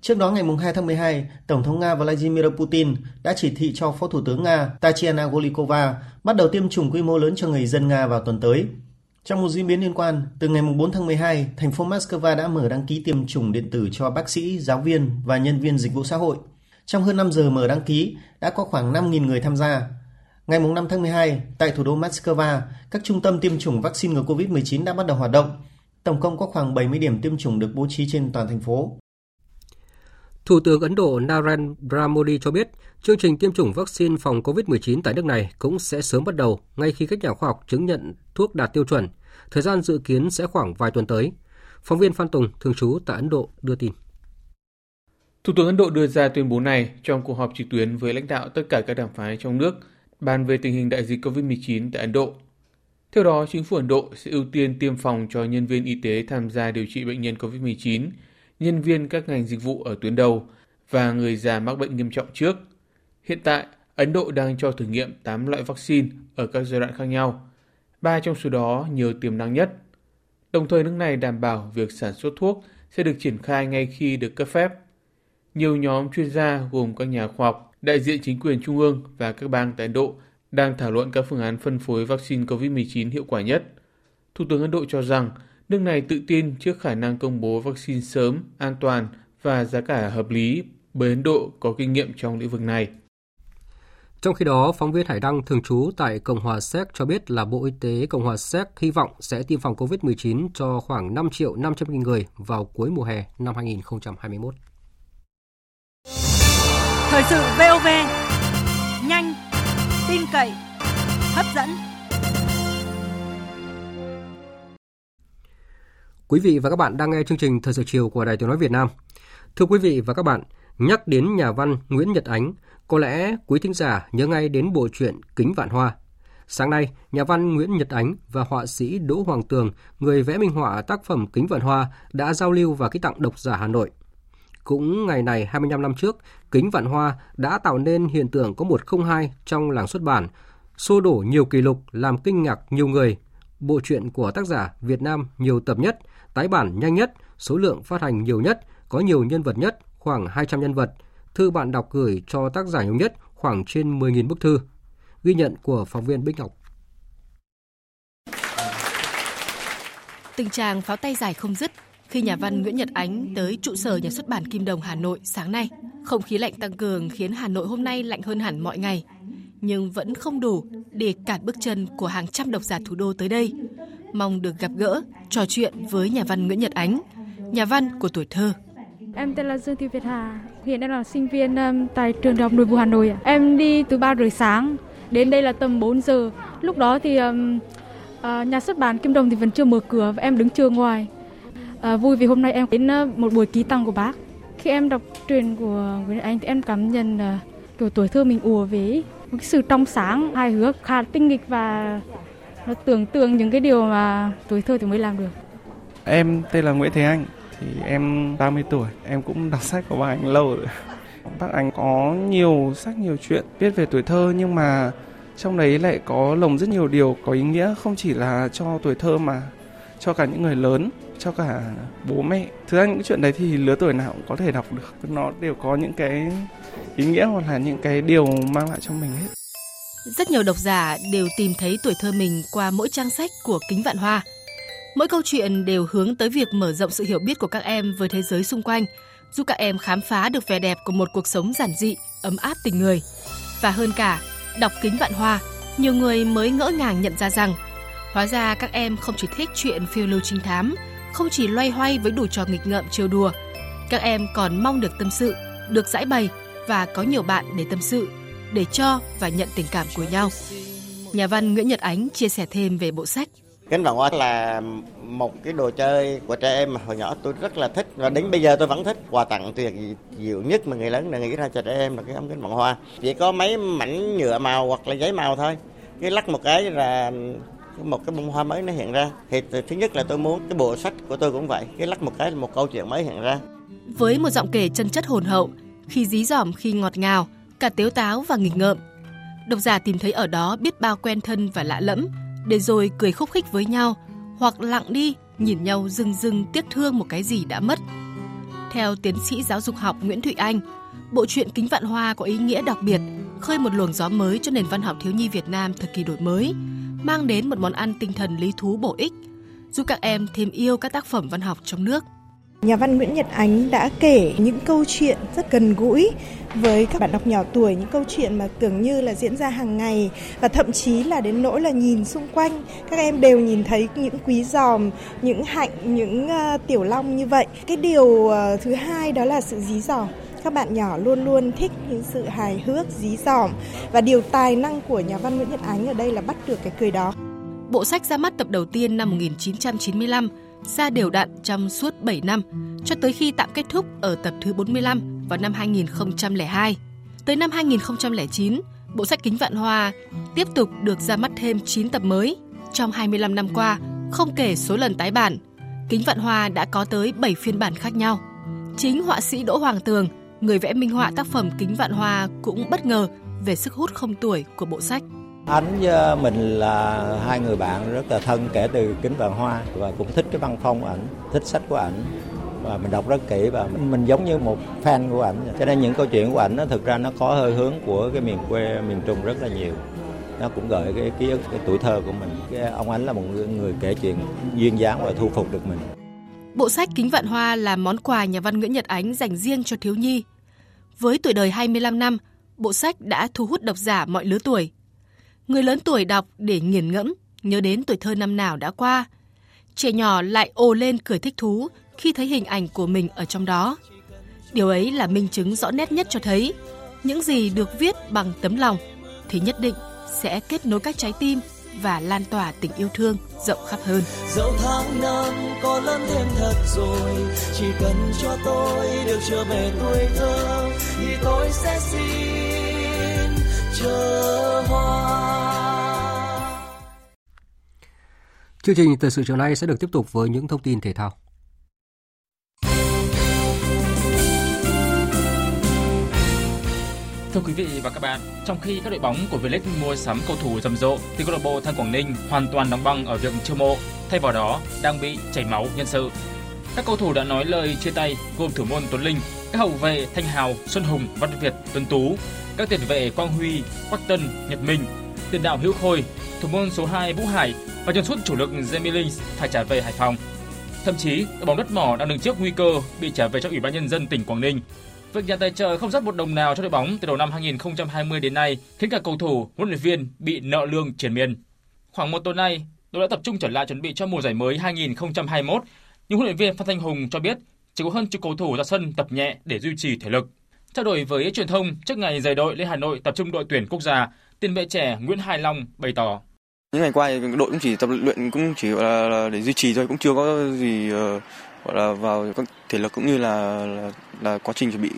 Trước đó ngày 2 tháng 12, Tổng thống Nga Vladimir Putin đã chỉ thị cho Phó Thủ tướng Nga Tatiana Golikova bắt đầu tiêm chủng quy mô lớn cho người dân Nga vào tuần tới. Trong một diễn biến liên quan, từ ngày 4 tháng 12, thành phố Moscow đã mở đăng ký tiêm chủng điện tử cho bác sĩ, giáo viên và nhân viên dịch vụ xã hội. Trong hơn 5 giờ mở đăng ký, đã có khoảng 5.000 người tham gia. Ngày 5 tháng 12, tại thủ đô Moscow, các trung tâm tiêm chủng vaccine ngừa COVID-19 đã bắt đầu hoạt động. Tổng cộng có khoảng 70 điểm tiêm chủng được bố trí trên toàn thành phố. Thủ tướng Ấn Độ Narendra Modi cho biết chương trình tiêm chủng vaccine phòng COVID-19 tại nước này cũng sẽ sớm bắt đầu ngay khi các nhà khoa học chứng nhận thuốc đạt tiêu chuẩn. Thời gian dự kiến sẽ khoảng vài tuần tới. Phóng viên Phan Tùng, thường trú tại Ấn Độ, đưa tin. Thủ tướng Ấn Độ đưa ra tuyên bố này trong cuộc họp trực tuyến với lãnh đạo tất cả các đảng phái trong nước bàn về tình hình đại dịch COVID-19 tại Ấn Độ. Theo đó, chính phủ Ấn Độ sẽ ưu tiên tiêm phòng cho nhân viên y tế tham gia điều trị bệnh nhân COVID-19 nhân viên các ngành dịch vụ ở tuyến đầu và người già mắc bệnh nghiêm trọng trước. Hiện tại, Ấn Độ đang cho thử nghiệm 8 loại vaccine ở các giai đoạn khác nhau. Ba trong số đó nhiều tiềm năng nhất. Đồng thời nước này đảm bảo việc sản xuất thuốc sẽ được triển khai ngay khi được cấp phép. Nhiều nhóm chuyên gia gồm các nhà khoa học, đại diện chính quyền trung ương và các bang tại Ấn Độ đang thảo luận các phương án phân phối vaccine COVID-19 hiệu quả nhất. Thủ tướng Ấn Độ cho rằng Nước này tự tin trước khả năng công bố vaccine sớm, an toàn và giá cả hợp lý bởi Ấn Độ có kinh nghiệm trong lĩnh vực này. Trong khi đó, phóng viên Hải Đăng thường trú tại Cộng hòa Séc cho biết là Bộ Y tế Cộng hòa Séc hy vọng sẽ tiêm phòng COVID-19 cho khoảng 5 triệu 500 nghìn người vào cuối mùa hè năm 2021. Thời sự VOV, nhanh, tin cậy, hấp dẫn. Quý vị và các bạn đang nghe chương trình Thời sự chiều của Đài Tiếng nói Việt Nam. Thưa quý vị và các bạn, nhắc đến nhà văn Nguyễn Nhật Ánh, có lẽ quý thính giả nhớ ngay đến bộ truyện Kính Vạn Hoa. Sáng nay, nhà văn Nguyễn Nhật Ánh và họa sĩ Đỗ Hoàng Tường, người vẽ minh họa tác phẩm Kính Vạn Hoa, đã giao lưu và ký tặng độc giả Hà Nội. Cũng ngày này 25 năm trước, Kính Vạn Hoa đã tạo nên hiện tượng có 102 trong làng xuất bản, xô đổ nhiều kỷ lục làm kinh ngạc nhiều người. Bộ truyện của tác giả Việt Nam nhiều tập nhất, tái bản nhanh nhất, số lượng phát hành nhiều nhất, có nhiều nhân vật nhất, khoảng 200 nhân vật. Thư bạn đọc gửi cho tác giả nhiều nhất, khoảng trên 10.000 bức thư. Ghi nhận của phóng viên Bích Ngọc. Tình trạng pháo tay dài không dứt khi nhà văn Nguyễn Nhật Ánh tới trụ sở nhà xuất bản Kim Đồng Hà Nội sáng nay. Không khí lạnh tăng cường khiến Hà Nội hôm nay lạnh hơn hẳn mọi ngày, nhưng vẫn không đủ để cản bước chân của hàng trăm độc giả thủ đô tới đây mong được gặp gỡ, trò chuyện với nhà văn Nguyễn Nhật Ánh, nhà văn của tuổi thơ. Em tên là Dương Thị Việt Hà, hiện đang là sinh viên um, tại trường đại học nội vụ Hà Nội. Em đi từ 3 rưỡi sáng, đến đây là tầm 4 giờ. Lúc đó thì um, uh, nhà xuất bản Kim Đồng thì vẫn chưa mở cửa và em đứng chờ ngoài. Uh, vui vì hôm nay em đến uh, một buổi ký tăng của bác. Khi em đọc truyện của Nguyễn Nhật Ánh thì em cảm nhận uh, kiểu tuổi thơ mình ùa về. một cái sự trong sáng, hài hước, khá tinh nghịch và nó tưởng tượng những cái điều mà tuổi thơ thì mới làm được. Em tên là Nguyễn Thế Anh, thì em 30 tuổi, em cũng đọc sách của bác anh lâu rồi. Bác anh có nhiều sách nhiều chuyện viết về tuổi thơ nhưng mà trong đấy lại có lồng rất nhiều điều có ý nghĩa không chỉ là cho tuổi thơ mà cho cả những người lớn cho cả bố mẹ thực ra những chuyện đấy thì lứa tuổi nào cũng có thể đọc được nó đều có những cái ý nghĩa hoặc là những cái điều mang lại cho mình hết rất nhiều độc giả đều tìm thấy tuổi thơ mình qua mỗi trang sách của Kính Vạn Hoa. Mỗi câu chuyện đều hướng tới việc mở rộng sự hiểu biết của các em với thế giới xung quanh, giúp các em khám phá được vẻ đẹp của một cuộc sống giản dị, ấm áp tình người. Và hơn cả, đọc Kính Vạn Hoa, nhiều người mới ngỡ ngàng nhận ra rằng hóa ra các em không chỉ thích chuyện phiêu lưu trinh thám, không chỉ loay hoay với đủ trò nghịch ngợm trêu đùa. Các em còn mong được tâm sự, được giải bày và có nhiều bạn để tâm sự, để cho và nhận tình cảm của nhau. Nhà văn Nguyễn Nhật Ánh chia sẻ thêm về bộ sách. Kính vạn hoa là một cái đồ chơi của trẻ em hồi nhỏ tôi rất là thích và đến bây giờ tôi vẫn thích. Quà tặng tuyệt diệu nhất mà người lớn đã nghĩ ra cho trẻ em là cái ống kính vạn hoa. Chỉ có mấy mảnh nhựa màu hoặc là giấy màu thôi. Cái lắc một cái là một cái bông hoa mới nó hiện ra. Thì thứ nhất là tôi muốn cái bộ sách của tôi cũng vậy. Cái lắc một cái là một câu chuyện mới hiện ra. Với một giọng kể chân chất hồn hậu, khi dí dỏm khi ngọt ngào, cả tếu táo và nghịch ngợm. Độc giả tìm thấy ở đó biết bao quen thân và lạ lẫm, để rồi cười khúc khích với nhau, hoặc lặng đi, nhìn nhau rưng rưng tiếc thương một cái gì đã mất. Theo tiến sĩ giáo dục học Nguyễn Thụy Anh, bộ truyện Kính Vạn Hoa có ý nghĩa đặc biệt, khơi một luồng gió mới cho nền văn học thiếu nhi Việt Nam thời kỳ đổi mới, mang đến một món ăn tinh thần lý thú bổ ích, giúp các em thêm yêu các tác phẩm văn học trong nước. Nhà văn Nguyễn Nhật Ánh đã kể những câu chuyện rất gần gũi với các bạn đọc nhỏ tuổi, những câu chuyện mà tưởng như là diễn ra hàng ngày và thậm chí là đến nỗi là nhìn xung quanh các em đều nhìn thấy những quý giòm, những hạnh, những uh, tiểu long như vậy. Cái điều uh, thứ hai đó là sự dí dỏm các bạn nhỏ luôn luôn thích những sự hài hước, dí dỏm và điều tài năng của nhà văn Nguyễn Nhật Ánh ở đây là bắt được cái cười đó. Bộ sách ra mắt tập đầu tiên năm 1995 ra đều đặn trong suốt 7 năm, cho tới khi tạm kết thúc ở tập thứ 45 vào năm 2002. Tới năm 2009, bộ sách Kính Vạn Hoa tiếp tục được ra mắt thêm 9 tập mới. Trong 25 năm qua, không kể số lần tái bản, Kính Vạn Hoa đã có tới 7 phiên bản khác nhau. Chính họa sĩ Đỗ Hoàng Tường, người vẽ minh họa tác phẩm Kính Vạn Hoa cũng bất ngờ về sức hút không tuổi của bộ sách. Ánh với ờ, mình là hai người bạn rất là thân kể từ kính vạn hoa và cũng thích cái văn phong của ảnh, thích sách của ảnh và mình đọc rất kỹ và mình, mình giống như một fan của ảnh. Cho nên những câu chuyện của ảnh nó thực ra nó có hơi hướng của cái miền quê miền Trung rất là nhiều. Nó cũng gợi cái ký ức cái tuổi thơ của mình. Cái ông ảnh là một người, người kể chuyện duyên dáng và thu phục được mình. Bộ sách Kính Vạn Hoa là món quà nhà văn Nguyễn Nhật Ánh dành riêng cho thiếu nhi. Với tuổi đời 25 năm, bộ sách đã thu hút độc giả mọi lứa tuổi, Người lớn tuổi đọc để nghiền ngẫm, nhớ đến tuổi thơ năm nào đã qua. Trẻ nhỏ lại ồ lên cười thích thú khi thấy hình ảnh của mình ở trong đó. Điều ấy là minh chứng rõ nét nhất cho thấy những gì được viết bằng tấm lòng thì nhất định sẽ kết nối các trái tim và lan tỏa tình yêu thương rộng khắp hơn. Dẫu tháng năm có lớn thêm thật rồi, chỉ cần cho tôi được trở về tuổi thơ thì tôi sẽ xin chờ hoa. Chương trình thời sự chiều nay sẽ được tiếp tục với những thông tin thể thao. Thưa quý vị và các bạn, trong khi các đội bóng của V-League mua sắm cầu thủ rầm rộ thì câu lạc bộ Thanh Quảng Ninh hoàn toàn đóng băng ở việc chiêu mộ, thay vào đó đang bị chảy máu nhân sự. Các cầu thủ đã nói lời chia tay gồm thủ môn Tuấn Linh, các hậu vệ Thanh Hào, Xuân Hùng, Văn Việt, Tuấn Tú, các tiền vệ Quang Huy, Quách Tân, Nhật Minh, tiền đạo Hữu Khôi, thủ môn số 2 Vũ Hải và chân sút chủ lực Jamie Linh phải trả về Hải Phòng. Thậm chí, đội bóng đất mỏ đang đứng trước nguy cơ bị trả về cho Ủy ban nhân dân tỉnh Quảng Ninh. Việc nhà tài trợ không rót một đồng nào cho đội bóng từ đầu năm 2020 đến nay khiến cả cầu thủ, huấn luyện viên bị nợ lương triền miên. Khoảng một tuần nay, đội đã tập trung trở lại chuẩn bị cho mùa giải mới 2021, nhưng huấn luyện viên Phan Thanh Hùng cho biết chỉ có hơn chục cầu thủ ra sân tập nhẹ để duy trì thể lực. Trao đổi với truyền thông trước ngày rời đội lên Hà Nội tập trung đội tuyển quốc gia, tiền vệ trẻ Nguyễn Hải Long bày tỏ những ngày qua thì đội cũng chỉ tập luyện cũng chỉ là, là để duy trì thôi cũng chưa có gì uh, gọi là vào các thể lực cũng như là, là là quá trình chuẩn bị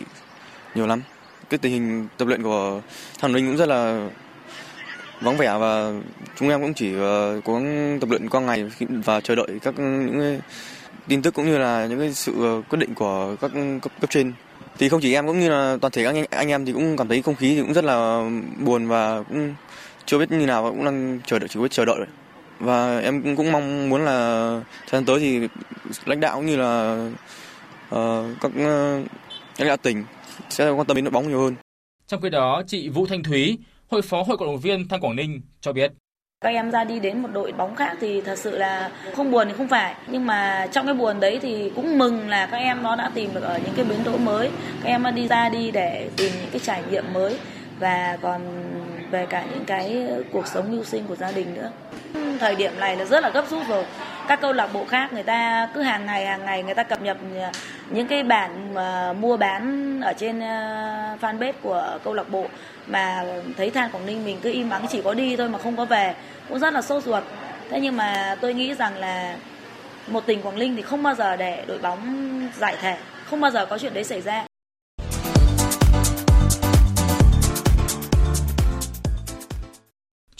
nhiều lắm cái tình hình tập luyện của thằng linh cũng rất là vắng vẻ và chúng em cũng chỉ uh, cố gắng tập luyện qua ngày và chờ đợi các những tin tức cũng như là những cái sự ờ, quyết định của các cấp, cấp trên. Thì không chỉ em cũng như là toàn thể anh anh em thì cũng cảm thấy không khí thì cũng rất là buồn và cũng chưa biết như nào cũng đang chờ đợi chỉ biết chờ đợi. Và em cũng, cũng mong muốn là thời gian tới thì lãnh đạo cũng như là uh, các uh, lãnh đạo tỉnh sẽ quan tâm đến đội bóng nhiều hơn. Trong khi đó, chị Vũ Thanh Thúy, hội phó hội cổ động viên Thanh Quảng Ninh cho biết các em ra đi đến một đội bóng khác thì thật sự là không buồn thì không phải. Nhưng mà trong cái buồn đấy thì cũng mừng là các em nó đã tìm được ở những cái bến đỗ mới. Các em đã đi ra đi để tìm những cái trải nghiệm mới. Và còn về cả những cái cuộc sống mưu sinh của gia đình nữa. Thời điểm này là rất là gấp rút rồi. Các câu lạc bộ khác người ta cứ hàng ngày hàng ngày người ta cập nhật ờ, những cái bản mà mua bán ở trên ờ, fanpage của câu lạc bộ mà thấy than quảng ninh mình cứ im ắng chỉ có đi thôi mà không có về, cũng rất là sốt ruột. Thế nhưng mà tôi nghĩ rằng là một tỉnh quảng ninh thì không bao giờ để đội bóng giải thể, không bao giờ có chuyện đấy xảy ra.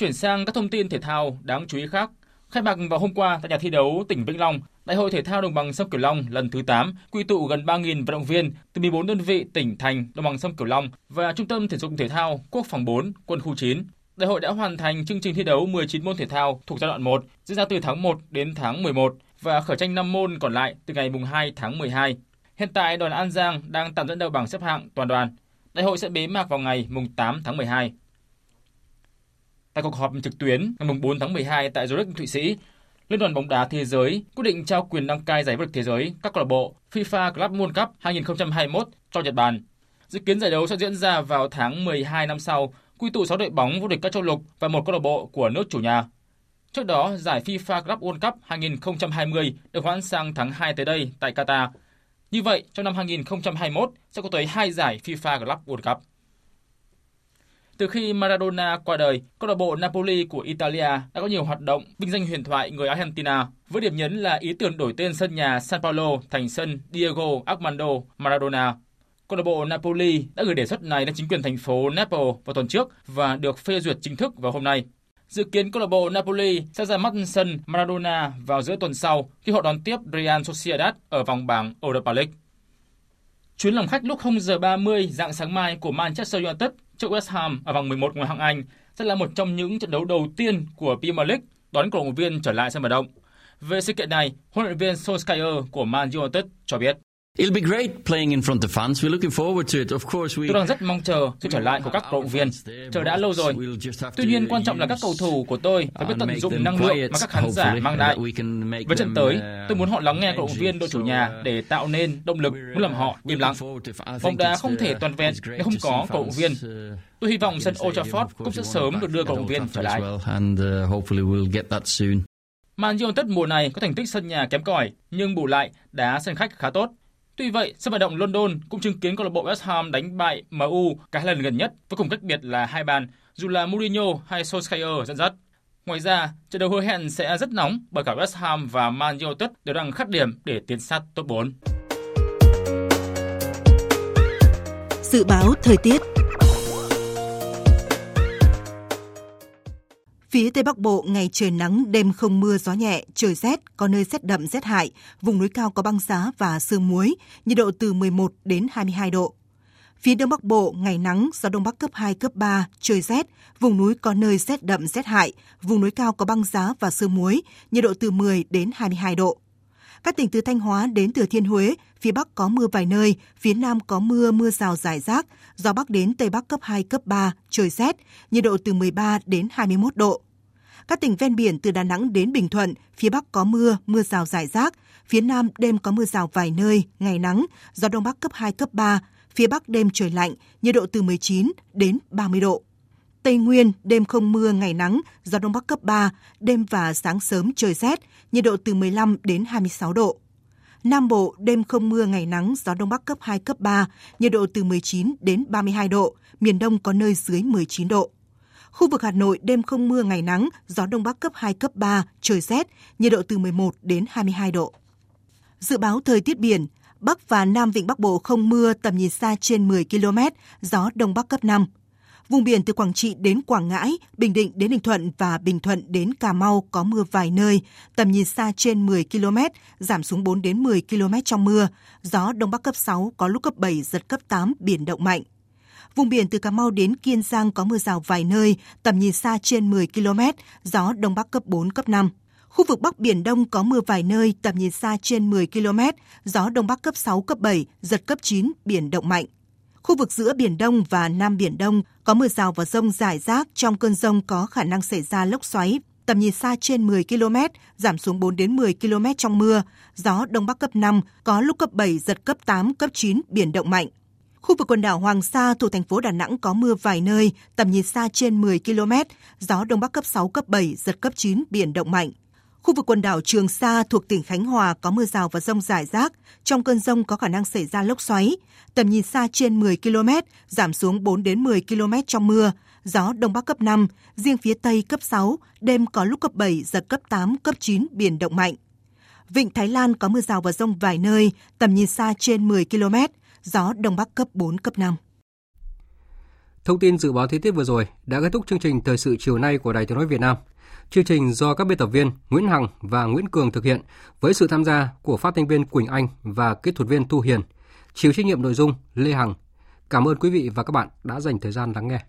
Chuyển sang các thông tin thể thao đáng chú ý khác. Khai mạc vào hôm qua tại nhà thi đấu tỉnh Vĩnh Long, Đại hội thể thao đồng bằng sông Cửu Long lần thứ 8 quy tụ gần 3.000 vận động viên từ 14 đơn vị tỉnh thành đồng bằng sông Cửu Long và Trung tâm Thể dục Thể thao Quốc phòng 4, Quân khu 9. Đại hội đã hoàn thành chương trình thi đấu 19 môn thể thao thuộc giai đoạn 1 diễn ra từ tháng 1 đến tháng 11 và khởi tranh 5 môn còn lại từ ngày 2 tháng 12. Hiện tại đoàn An Giang đang tạm dẫn đầu bảng xếp hạng toàn đoàn. Đại hội sẽ bế mạc vào ngày 8 tháng 12. Tại cuộc họp trực tuyến ngày 4 tháng 12 tại Zurich, Thụy Sĩ, Liên đoàn bóng đá thế giới quyết định trao quyền đăng cai giải vô địch thế giới các câu lạc bộ FIFA Club World Cup 2021 cho Nhật Bản. Dự kiến giải đấu sẽ diễn ra vào tháng 12 năm sau, quy tụ 6 đội bóng vô địch các châu lục và một câu lạc bộ của nước chủ nhà. Trước đó, giải FIFA Club World Cup 2020 được hoãn sang tháng 2 tới đây tại Qatar. Như vậy, trong năm 2021 sẽ có tới 2 giải FIFA Club World Cup. Từ khi Maradona qua đời, câu lạc bộ Napoli của Italia đã có nhiều hoạt động vinh danh huyền thoại người Argentina, với điểm nhấn là ý tưởng đổi tên sân nhà San Paulo thành sân Diego Armando Maradona. Câu lạc bộ Napoli đã gửi đề xuất này lên chính quyền thành phố Naples vào tuần trước và được phê duyệt chính thức vào hôm nay. Dự kiến câu lạc bộ Napoli sẽ ra mắt sân Maradona vào giữa tuần sau khi họ đón tiếp Real Sociedad ở vòng bảng Europa League. Chuyến làm khách lúc 0 giờ 30 dạng sáng mai của Manchester United trước West Ham ở vòng 11 ngoại hạng Anh sẽ là một trong những trận đấu đầu tiên của Premier League đón cổ động viên trở lại sân vận động. Về sự kiện này, huấn luyện viên Solskjaer của Man United cho biết. It'll be great playing in front of fans. We're looking forward to it. Of course we Tôi đang rất mong chờ sự trở lại của các cổ động viên. Chờ đã lâu rồi. Tuy nhiên quan trọng là các cầu thủ của tôi phải biết tận dụng năng lượng mà các khán giả mang lại. Với trận tới, tôi muốn họ lắng nghe cổ động viên đội chủ nhà để tạo nên động lực muốn làm họ im lặng. Bóng đá không thể toàn vẹn nếu không có cổ động viên. Tôi hy vọng sân Old Trafford cũng sẽ sớm được đưa cổ động viên trở lại. Man United mùa này có thành tích sân nhà kém cỏi, nhưng bù lại đá sân khách khá tốt. Tuy vậy, sân vận động London cũng chứng kiến câu lạc bộ West Ham đánh bại MU cả hai lần gần nhất với cùng cách biệt là hai bàn, dù là Mourinho hay Solskjaer dẫn dắt. Ngoài ra, trận đấu hứa hẹn sẽ rất nóng bởi cả West Ham và Man United đều đang khát điểm để tiến sát top 4. Dự báo thời tiết Phía Tây Bắc Bộ ngày trời nắng, đêm không mưa, gió nhẹ, trời rét, có nơi rét đậm rét hại, vùng núi cao có băng giá và sương muối, nhiệt độ từ 11 đến 22 độ. Phía Đông Bắc Bộ ngày nắng, gió Đông Bắc cấp 2, cấp 3, trời rét, vùng núi có nơi rét đậm rét hại, vùng núi cao có băng giá và sương muối, nhiệt độ từ 10 đến 22 độ. Các tỉnh từ Thanh Hóa đến Thừa Thiên Huế, phía Bắc có mưa vài nơi, phía Nam có mưa, mưa rào rải rác, gió Bắc đến Tây Bắc cấp 2, cấp 3, trời rét, nhiệt độ từ 13 đến 21 độ. Các tỉnh ven biển từ Đà Nẵng đến Bình Thuận, phía Bắc có mưa, mưa rào rải rác, phía Nam đêm có mưa rào vài nơi, ngày nắng, gió Đông Bắc cấp 2, cấp 3, phía Bắc đêm trời lạnh, nhiệt độ từ 19 đến 30 độ. Tây Nguyên, đêm không mưa, ngày nắng, gió Đông Bắc cấp 3, đêm và sáng sớm trời rét, nhiệt độ từ 15 đến 26 độ. Nam Bộ, đêm không mưa, ngày nắng, gió Đông Bắc cấp 2, cấp 3, nhiệt độ từ 19 đến 32 độ, miền Đông có nơi dưới 19 độ. Khu vực Hà Nội, đêm không mưa, ngày nắng, gió Đông Bắc cấp 2, cấp 3, trời rét, nhiệt độ từ 11 đến 22 độ. Dự báo thời tiết biển, Bắc và Nam Vịnh Bắc Bộ không mưa, tầm nhìn xa trên 10 km, gió Đông Bắc cấp 5. Vùng biển từ Quảng Trị đến Quảng Ngãi, Bình Định đến Ninh Thuận và Bình Thuận đến Cà Mau có mưa vài nơi, tầm nhìn xa trên 10 km, giảm xuống 4 đến 10 km trong mưa, gió Đông Bắc cấp 6, có lúc cấp 7, giật cấp 8, biển động mạnh. Vùng biển từ Cà Mau đến Kiên Giang có mưa rào vài nơi, tầm nhìn xa trên 10 km, gió Đông Bắc cấp 4, cấp 5. Khu vực Bắc Biển Đông có mưa vài nơi, tầm nhìn xa trên 10 km, gió Đông Bắc cấp 6, cấp 7, giật cấp 9, biển động mạnh. Khu vực giữa Biển Đông và Nam Biển Đông có mưa rào và rông rải rác, trong cơn rông có khả năng xảy ra lốc xoáy, tầm nhìn xa trên 10 km, giảm xuống 4 đến 10 km trong mưa, gió Đông Bắc cấp 5, có lúc cấp 7, giật cấp 8, cấp 9, biển động mạnh. Khu vực quần đảo Hoàng Sa thuộc thành phố Đà Nẵng có mưa vài nơi, tầm nhìn xa trên 10 km, gió Đông Bắc cấp 6, cấp 7, giật cấp 9, biển động mạnh. Khu vực quần đảo Trường Sa thuộc tỉnh Khánh Hòa có mưa rào và rông rải rác. Trong cơn rông có khả năng xảy ra lốc xoáy. Tầm nhìn xa trên 10 km, giảm xuống 4 đến 10 km trong mưa. Gió Đông Bắc cấp 5, riêng phía Tây cấp 6, đêm có lúc cấp 7, giật cấp 8, cấp 9, biển động mạnh. Vịnh Thái Lan có mưa rào và rông vài nơi, tầm nhìn xa trên 10 km, gió Đông Bắc cấp 4, cấp 5. Thông tin dự báo thời tiết vừa rồi đã kết thúc chương trình thời sự chiều nay của Đài Tiếng nói Việt Nam. Chương trình do các biên tập viên Nguyễn Hằng và Nguyễn Cường thực hiện với sự tham gia của phát thanh viên Quỳnh Anh và kỹ thuật viên Thu Hiền. Chịu trách nhiệm nội dung Lê Hằng. Cảm ơn quý vị và các bạn đã dành thời gian lắng nghe.